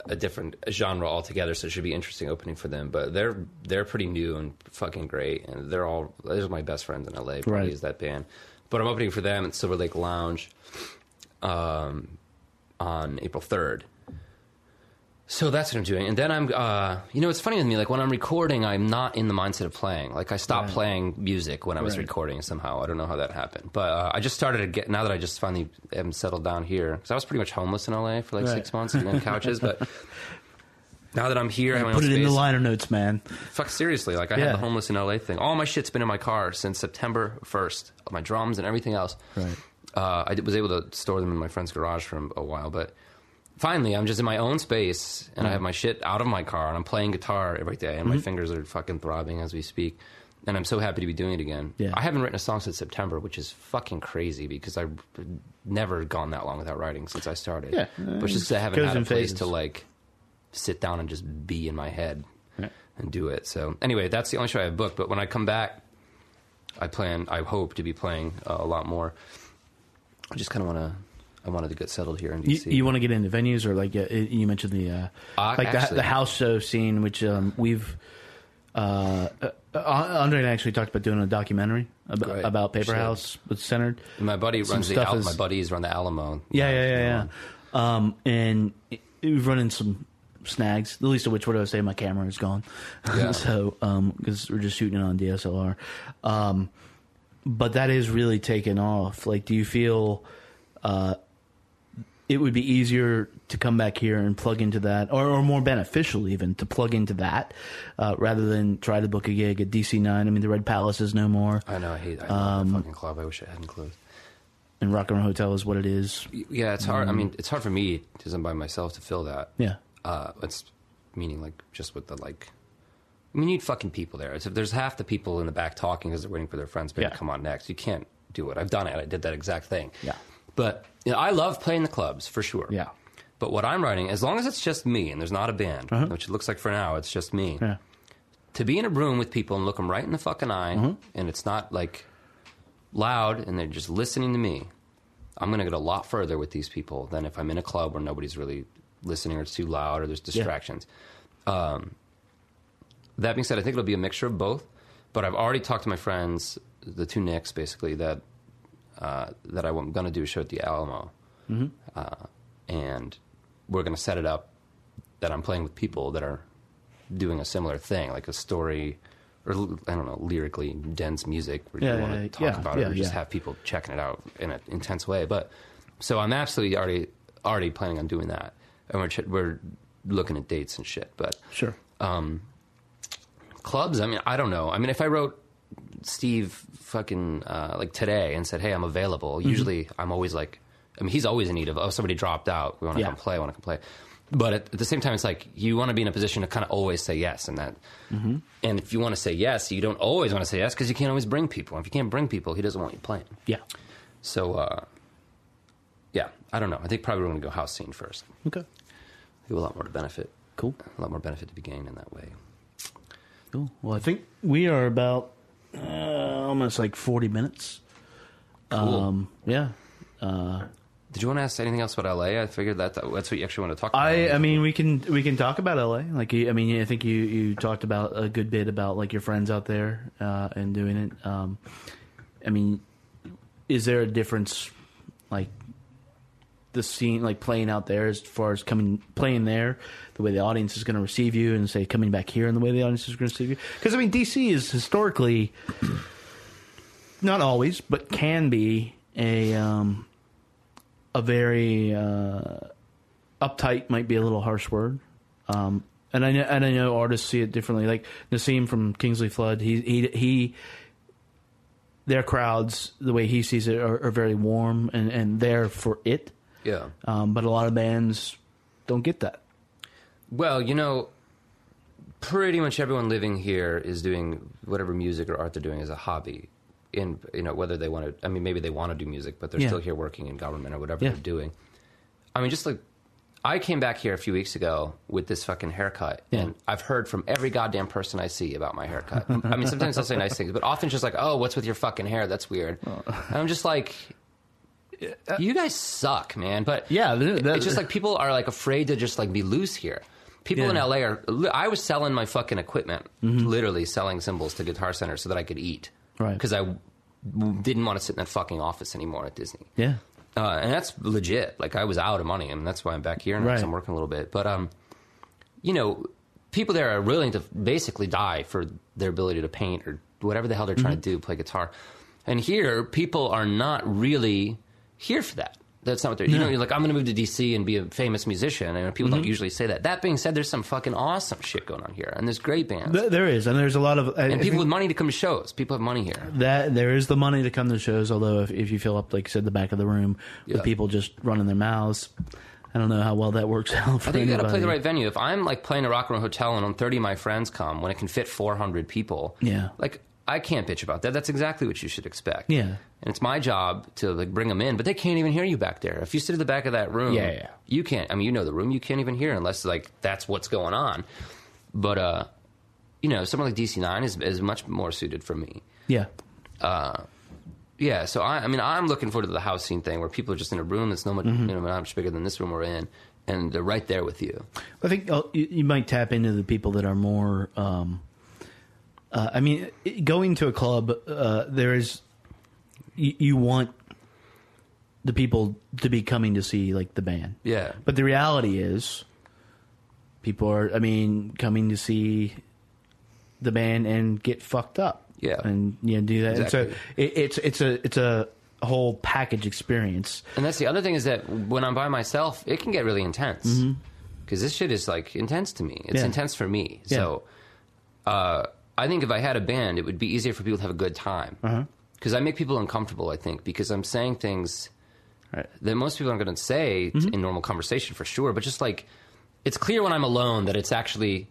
E: a different genre altogether, so it should be interesting opening for them. But they're they're pretty new and fucking great, and they're all those are my best friends in LA. Probably
A: Right.
E: is that band. But I'm opening for them at Silver Lake Lounge um, on April third. So that's what I'm doing, and then I'm, uh, you know, it's funny with me. Like when I'm recording, I'm not in the mindset of playing. Like I stopped
A: Right.
E: playing music when I was
A: Right.
E: recording somehow. I don't know how that happened, but uh, I just started to get now that I just finally am settled down here because I was pretty much homeless in LA for like
A: Right.
E: six months, living on couches. But now that I'm here, I
A: Put it in the liner notes, man.
E: Fuck seriously, like I
A: Yeah.
E: had the homeless in LA thing. All my shit's been in my car since September first. My drums and everything else.
A: Right.
E: Uh, I was able to store them in my friend's garage for a while, but finally, I'm just in my own space and I have my shit out of my car and I'm playing guitar every day and
A: Mm-hmm.
E: my fingers are fucking throbbing as we speak. And I'm so happy to be doing it again.
A: Yeah.
E: I haven't written a song since September, which is fucking crazy because I've never gone that long without writing since I started.
A: Yeah.
E: but it's just I haven't
A: Goes
E: had a
A: in
E: place
A: phases.
E: to like sit down and just be in my head
A: Yeah.
E: and do it. So anyway, that's the only show I have booked. But when I come back, I plan. I hope to be playing uh, a lot more. I just kind of want to. I wanted to get settled here in
A: You,
E: DC.
A: you want to get into venues or like uh, you mentioned the uh,
E: Uh,
A: like the,
E: actually-
A: the house show scene, which um, we've uh, uh, Andre and I actually talked about doing a documentary about,
E: Great.
A: about Paper
E: Should.
A: House with Centered.
E: my buddy
A: some
E: runs the. Al-
A: is-
E: my buddies run the Alamo.
A: Yeah, yeah, yeah,
E: Yeah.
A: yeah. Um, and it, we've run into some snags. The least of which, what do I saying, my camera is gone.
E: Yeah.
A: so, because we're just shooting it on DSLR. Um, but that is really taken off. Like, do you feel uh, it would be easier to come back here and plug into that, or, or more beneficial even to plug into that, uh, rather than try to book a gig at DC Nine? I mean, the Red Palace is no more,
E: I know. I hate. I
A: Um,
E: that fucking club. I wish it hadn't closed.
A: and Rock and Roll Hotel is what it is.
E: Yeah, it's hard. I mean, it's hard for me, just by myself, to fill that.
A: Yeah.
E: Uh, it's meaning like just with the like. I mean, you need fucking people there. It's, if there's half the people in the back talking because they're waiting for their friends to
A: Yeah.
E: come on next, you can't do it. I've done it. I did that exact thing.
A: Yeah.
E: But you know, I love playing the clubs for sure.
A: Yeah.
E: But what I'm writing, as long as it's just me and there's not a band, which it looks like for now, it's just me.
A: Uh-huh. Yeah.
E: To be in a room with people and look them right in the fucking eye,
A: Mm-hmm.
E: and it's not like loud and they're just listening to me. I'm going to get a lot further with these people than if I'm in a club where nobody's really listening or it's too loud or there's distractions. Um, that being said, I think it'll be a mixture of both. But but I've already talked to my friends, the two Nicks, basically that uh, that I'm going to do a show at the Alamo, uh, and we're going to set it up that I'm playing with people that are doing a similar thing, like a story. Or I don't know, lyrically dense music where
A: Yeah,
E: you want
A: yeah,
E: to talk
A: yeah,
E: about
A: yeah,
E: it, or just have people checking it out in an intense way. But so I'm absolutely already already planning on doing that, and we're ch- we're looking at dates and shit. But
A: Sure.
E: clubs, I mean, I don't know. I mean, if I wrote Steve fucking uh, like today and said, "Hey, I'm available,"
A: Mm-hmm.
E: usually I'm always like, I mean, he's always in need of, oh, somebody dropped out. We want to
A: Yeah.
E: come play. I want to come play. But at, at the same time, it's like you want to be in a position to kind of always say yes, and that.
A: Mm-hmm.
E: And if you want to say yes, you don't always want to say yes because you can't always bring people. If you can't bring people, he doesn't want you playing.
A: Yeah.
E: So, uh, yeah, I don't know. I think probably we're going to go house scene first.
A: Okay.
E: We have a lot more to benefit.
A: Cool.
E: A lot more benefit to be gained in that way.
A: Cool. Well, I think we are about uh, almost like 40 minutes.
E: Cool.
A: Um, yeah.
E: Did you want to ask anything else about LA? I figured that that's what you actually want to talk about.
A: I, I mean, we can we can talk about LA. Like, I mean, I think you you talked about a good bit about like your friends out there uh, and doing it. Um, I mean, is there a difference, like the scene, like playing out there, as far as coming playing there, the way the audience is going to receive you, and say coming back here, and the way the audience is going to receive you? Because I mean, DC is historically not always, but can be a um, a very uh, uptight might be a little harsh word. Um, and I know, and I know artists see it differently. Like Naseem from Kingsley Flood, he he he. Their crowds, the way he sees it, are, are very warm and, and there for it.
E: Yeah.
A: Um, but a lot of bands don't get that.
E: Well, you know, pretty much everyone living here is doing whatever music or art they're doing as a hobby. In you know whether they want to, I mean, maybe they want to do music, but they're
A: Yeah.
E: still here working in government or whatever
A: Yeah.
E: they're doing. I mean, just like I came back here a few weeks ago with this fucking haircut,
A: Yeah.
E: and I've heard from every goddamn person I see about my haircut. I mean, sometimes they'll say nice things, but often just like, "Oh, what's with your fucking hair? That's weird." And I'm just like. You guys suck, man. But
A: Yeah, th- that-
E: it's just like people are like afraid to just like be loose here. People in LA are. I was selling my fucking equipment,
A: Mm-hmm.
E: literally selling cymbals to Guitar Center so that I could eat.
A: Right.
E: Because I didn't want to sit in that fucking office anymore at Disney.
A: Yeah,
E: Uh, and that's legit. Like I was out of money, and that's why I'm back here and
A: Right.
E: I'm working a little bit. But um, you know, people there are willing to basically die for their ability to paint or whatever the hell they're trying
A: Mm-hmm.
E: to do, play guitar. And here, people are not really here for that. That's not what they're. You know, you're like, I'm going to move to DC and be a famous musician, and people
A: Mm-hmm.
E: don't usually say that. That being said, there's some fucking awesome shit going on here, and there's great bands
A: Th- there is, and there's a lot of I
E: and people
A: think-
E: with money to come to shows. People have money here.
A: that there is the money to come to shows. Although if, if you fill up, like you said, the back of the room
E: Yeah.
A: with people just running their mouths, I don't know how well that works out. For
E: I think you got to play the right venue. If I'm like playing a rock and roll hotel and on 30 of my friends come when it can fit 400 people,
A: Yeah.
E: like I can't bitch about that. That's exactly what you should expect.
A: Yeah.
E: and it's my job to like bring them in, but they can't even hear you back there. If you sit at the back of that room,
A: Yeah, yeah.
E: you can't. I mean, you know the room, you can't even hear unless like that's what's going on. But uh, you know, someone like DC9 is is much more suited for me.
A: Yeah, Uh,
E: Yeah, so I, I mean, I'm looking forward to the house scene thing where people are just in a room that's no much,
A: Mm-hmm.
E: you know, not much bigger than this room we're in, and they're right there with you.
A: I think uh, you, you might tap into the people that are more. Um, uh, I mean, going to a club, uh, there is you, you want the people to be coming to see like the band.
E: Yeah.
A: but the reality is, people are. I mean, coming to see the band and get fucked up.
E: Yeah.
A: and you know, do that. And so it, it's it's a it's a whole package experience.
E: And that's the other thing is that when I'm by myself, it can get really intense. Because this shit is like intense to me. It's
A: Mm-hmm. Yeah.
E: intense for me.
A: Yeah.
E: So uh, I think if I had a band, it would be easier for people to have a good time.
A: Uh-huh.
E: Because I make people uncomfortable, I think, because I'm saying things
A: Right. Mm-hmm.
E: that most people aren't going to say t- in normal conversation for sure. But just like, it's clear when I'm alone that it's actually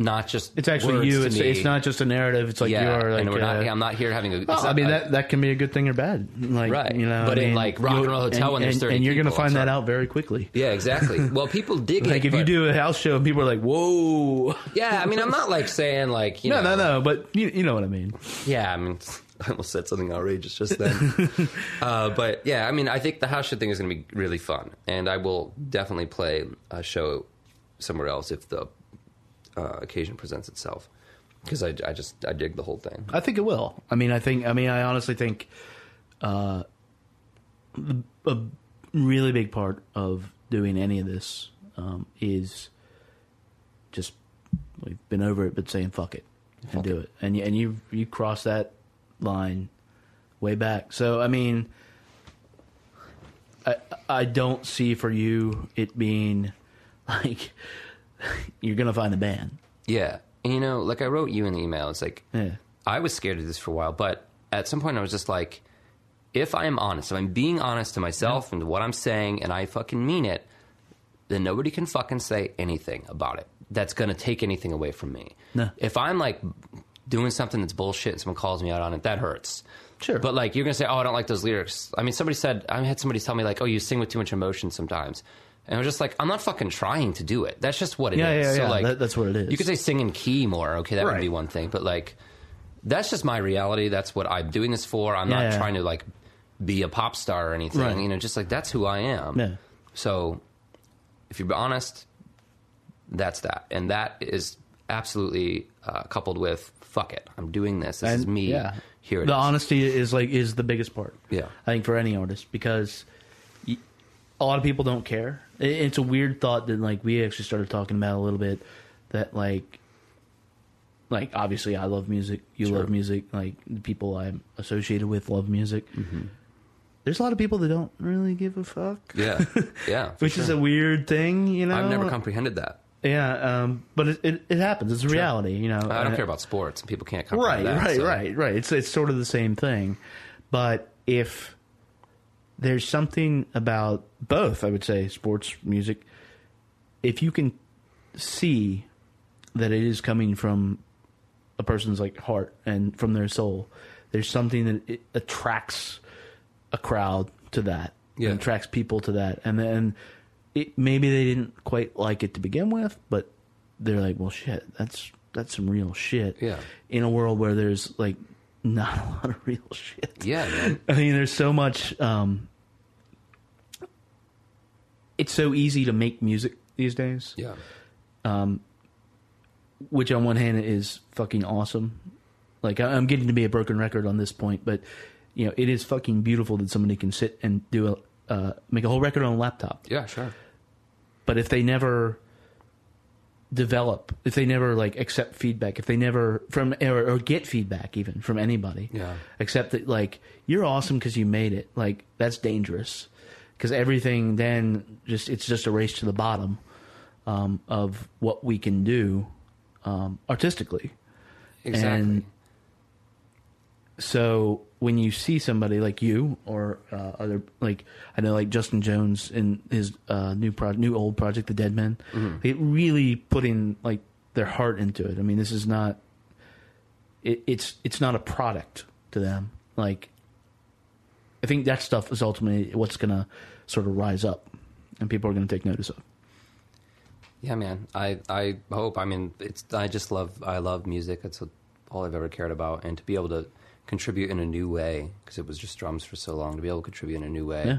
E: not just
A: It's actually you.
E: to
A: It's, it's not just a narrative. It's like
E: yeah,
A: you're like.
E: and we're not,
A: uh,
E: I'm not here having a.
A: I mean that that can be a good thing or bad, like
E: Right.
A: You know,
E: But
A: I
E: in, like, Rock and Roll Hotel when there's
A: and,
E: 30
A: and you're gonna find that out very quickly.
E: Yeah, exactly. Well, people dig it.
A: Like if you do a house show and people are like, "Whoa!"
E: Yeah, I mean, I'm not like saying like you
A: No,
E: know,
A: no, no. But you, you know what I mean.
E: Yeah, I mean, I almost said something outrageous just then. uh, but yeah, I mean, I think the house show thing is going to be really fun, and I will definitely play a show somewhere else if the uh, occasion presents itself. because I, I just I dig the whole thing.
A: I think it will. I mean, I think. I mean, I honestly think uh, a really big part of doing any of this um, is just we've been over it, but saying fuck it and
E: Fuck
A: do it. And you, and you you cross that line way back. So I mean, I I don't see for you it being like you're gonna find a band.
E: Yeah, and you know, like I wrote you in the email. It's like
A: Yeah.
E: I was scared of this for a while, but at some point I was just like, if I am honest, if I'm being honest to myself and what I'm saying, and I fucking mean it, then nobody can fucking say anything about it. That's gonna take anything away from me.
A: No.
E: If I'm like doing something that's bullshit and someone calls me out on it, that hurts.
A: Sure.
E: But like you're gonna say, oh, I don't like those lyrics. I mean, somebody said I had somebody tell me like, oh, you sing with too much emotion sometimes. And I was just like, I'm not fucking trying to do it. That's just what it is.
A: Yeah, yeah,
E: so
A: yeah.
E: like,
A: That- that's what it is.
E: You could say sing in key more. Okay, that would
A: Right.
E: be one thing. But like, that's just my reality. That's what I'm doing this for. I'm
A: Yeah,
E: not
A: yeah.
E: trying to like be a pop star or anything.
A: Right.
E: You know, just like that's who I am.
A: Yeah.
E: So, if you're honest, that's that, and that is absolutely uh, coupled with fuck it. I'm doing this. This is
A: And,
E: me.
A: Yeah.
E: Here it
A: the honesty is like is the biggest part.
E: Yeah.
A: I think for any artist because y- a lot of people don't care. It's a weird thought that like we actually started talking about a little bit that like like obviously I love music, you
E: Sure.
A: love music, like the people I'm associated with love music.
E: Mm-hmm.
A: There's a lot of people that don't really give a fuck.
E: Yeah. Yeah.
A: Which is a weird thing, you know.
E: I've never comprehended that.
A: Yeah, um, but it, it, it happens. It's a reality, you know.
E: I don't care about sports, and people can't
A: right,
E: that.
A: right,
E: so-
A: right, right. It's it's sort of the same thing, but if there's something about both, I would say sports, music. If you can see that it is coming from a person's like heart and from their soul, there's something that it attracts a crowd to that,
E: Yeah.
A: and attracts people to that, and then it, maybe they didn't quite like it to begin with, but they're like, well, shit, that's that's some real shit.
E: Yeah.
A: In a world where there's like not a lot of real shit.
E: Yeah, man.
A: I mean, there's so much. Um, it's so easy to make music these days,
E: Yeah.
A: Um, which on one hand is fucking awesome. Like I- I'm getting to be a broken record on this point, but you know, it is fucking beautiful that somebody can sit and do a uh, make a whole record on a laptop.
E: Yeah, sure.
A: But if they never develop, if they never like accept feedback, if they never from or, or get feedback even from anybody,
E: Yeah.
A: accept that like you're awesome because you made it, like that's dangerous because everything then just it's just a race to the bottom um, of what we can do um, artistically.
E: Exactly.
A: And so when you see somebody like you or uh, other like I know like Justin Jones in his uh, new pro- new old project The Dead Men, they really putting like their heart into it. I mean, this is not it, it's it's not a product to them. Like I think that stuff is ultimately what's going to sort of rise up and people are going to take notice of.
E: Yeah, man. I I hope. I mean, it's. I just love. I love music. That's what, all I've ever cared about, and to be able to contribute in a new way because it was just drums for so long. To be able to contribute in a new way
A: Yeah.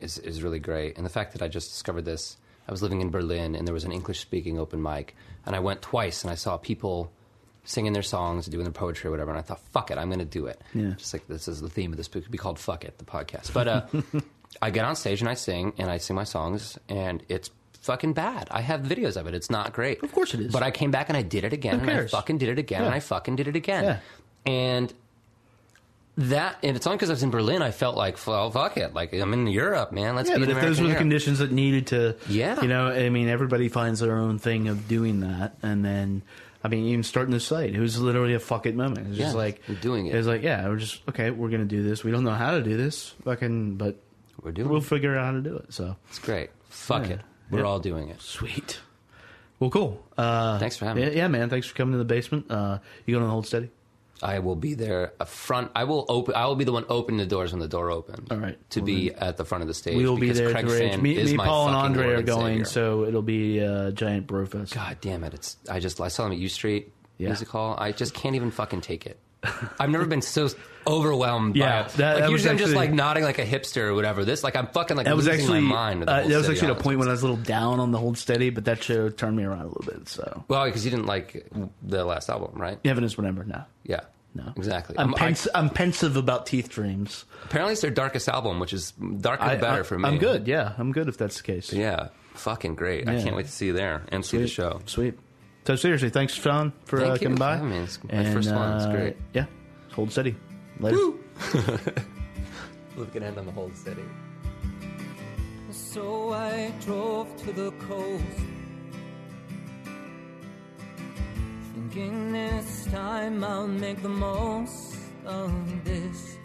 E: is is really great. And the fact that I just discovered this. I was living in Berlin, and there was an English speaking open mic, and I went twice, and I saw people singing their songs, doing their poetry or whatever, and I thought, fuck it, I'm going to do it.
A: Yeah.
E: Just like this is the theme of this book. It could be called "Fuck It," the podcast. But uh, I get on stage and I sing, and I sing my songs, and it's fucking bad. I have videos of it. It's not great.
A: Of course it is.
E: But I came back and I did it again, and I fucking did it again,
A: Yeah.
E: and I fucking did it again.
A: Yeah.
E: And that, and it's only because I was in Berlin, I felt like, well, fuck it. Like, I'm in Europe, man. Let's
A: Yeah,
E: be
A: but if those were the
E: Europe.
A: conditions that needed to,
E: Yeah.
A: you know, I mean, everybody finds their own thing of doing that, and then, I mean, even starting the site, it was literally a fuck it moment. It was just
E: Yeah,
A: like
E: we're doing it.
A: It was like, yeah, we're just okay. We're gonna do this. We don't know how to do this, fucking, but
E: We're doing
A: we'll
E: it.
A: figure out how to do it. So
E: It's great. Fuck
A: Yeah.
E: it. We're
A: Yeah.
E: all doing it.
A: sweet. Well, cool. Uh,
E: Thanks for having
A: yeah,
E: me.
A: yeah, man. Thanks for coming to the basement. Uh, you going to hold steady?
E: I will be there up front. I will open. I will be the one opening the doors when the door opens.
A: All right.
E: To
A: Well,
E: be at the front of the stage.
A: We will be
E: because
A: there.
E: Craig
A: to Me,
E: is
A: me
E: my
A: Paul, and Andre are going,
E: Savior.
A: so it'll be a giant bro fest.
E: God damn it! It's I just I saw them at U Street
A: Yeah.
E: Music Hall. I just can't even fucking take it. I've never been so overwhelmed.
A: Yeah,
E: by it.
A: that-
E: like
A: that
E: usually I'm just like nodding like a hipster or whatever. This like I'm fucking like
A: That was
E: losing
A: actually
E: my mind.
A: uh, that was actually the
E: it.
A: point when I was a little down on the Hold Steady, but that show turned me around a little bit. So
E: Well, because you didn't like the last album, right?
A: Heaven is Whatever. No,
E: Yeah.
A: No,
E: Exactly.
A: I'm,
E: I'm- I-
A: pens- I'm pensive about Teeth Dreams.
E: apparently, it's their darkest album, which is darker the better for me.
A: I'm good. Yeah, I'm good if that's the case.
E: Yeah, fucking great. I can't wait to see you there and see the show.
A: Sweet. So seriously, thanks, Sean, for
E: Thank
A: uh, coming
E: for
A: by.
E: I mean, It's my first one. It's
A: uh,
E: great.
A: Yeah, hold steady. Later.
E: We can end on the whole city.
F: So I drove to the coast, thinking this time I'll make the most of this.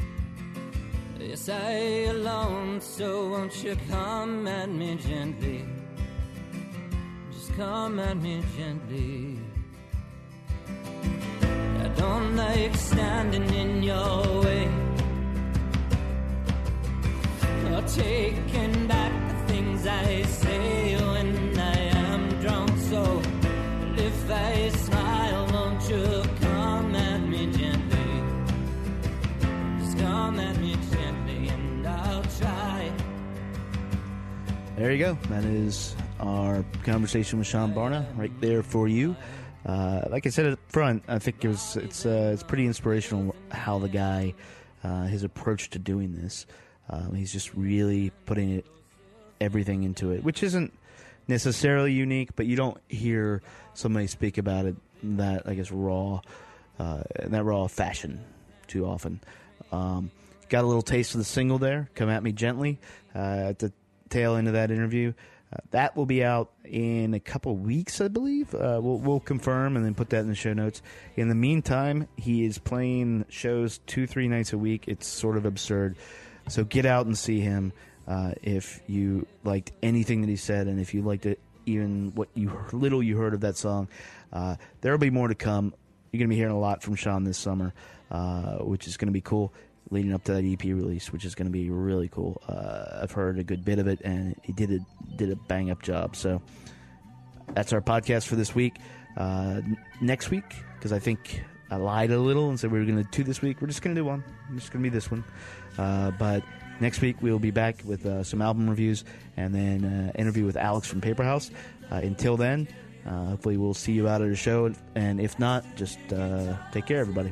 F: Yes, I alone, so won't you come at me gently? Just come at me gently. I don't like standing in your way. Or taking back
A: There you go. That is our conversation with Sean Barna right there for you. Uh, like I said up front, I think it was it's uh, it's pretty inspirational how the guy uh, his approach to doing this. Um, he's just really putting it everything into it, which isn't necessarily unique, but you don't hear somebody speak about it that I guess raw, uh, in that raw fashion too often. Um, got a little taste of the single there, "Come at Me Gently," uh, at the tail end of that interview. Uh, that will be out in a couple weeks, I believe. Uh, we'll, we'll confirm and then put that in the show notes. In the meantime, he is playing shows two, three nights a week. It's sort of absurd. So get out and see him uh, if you liked anything that he said, and if you liked it, even what you little you heard of that song. Uh, there will be more to come. You're going to be hearing a lot from Sean this summer, uh, which is going to be cool. Leading up to that EP release, which is going to be really cool. Uh, I've heard a good bit of it, and he did a did a bang up job. So that's our podcast for this week. Uh, next week, because I think I lied a little and said we were going to do two this week. We're just going to do one. It's just going to be this one. Uh, but next week we'll be back with uh, some album reviews and then uh, interview with Alex from Paper House. Uh, until then, hopefully we'll see you out at a show. And if not, just take care, everybody.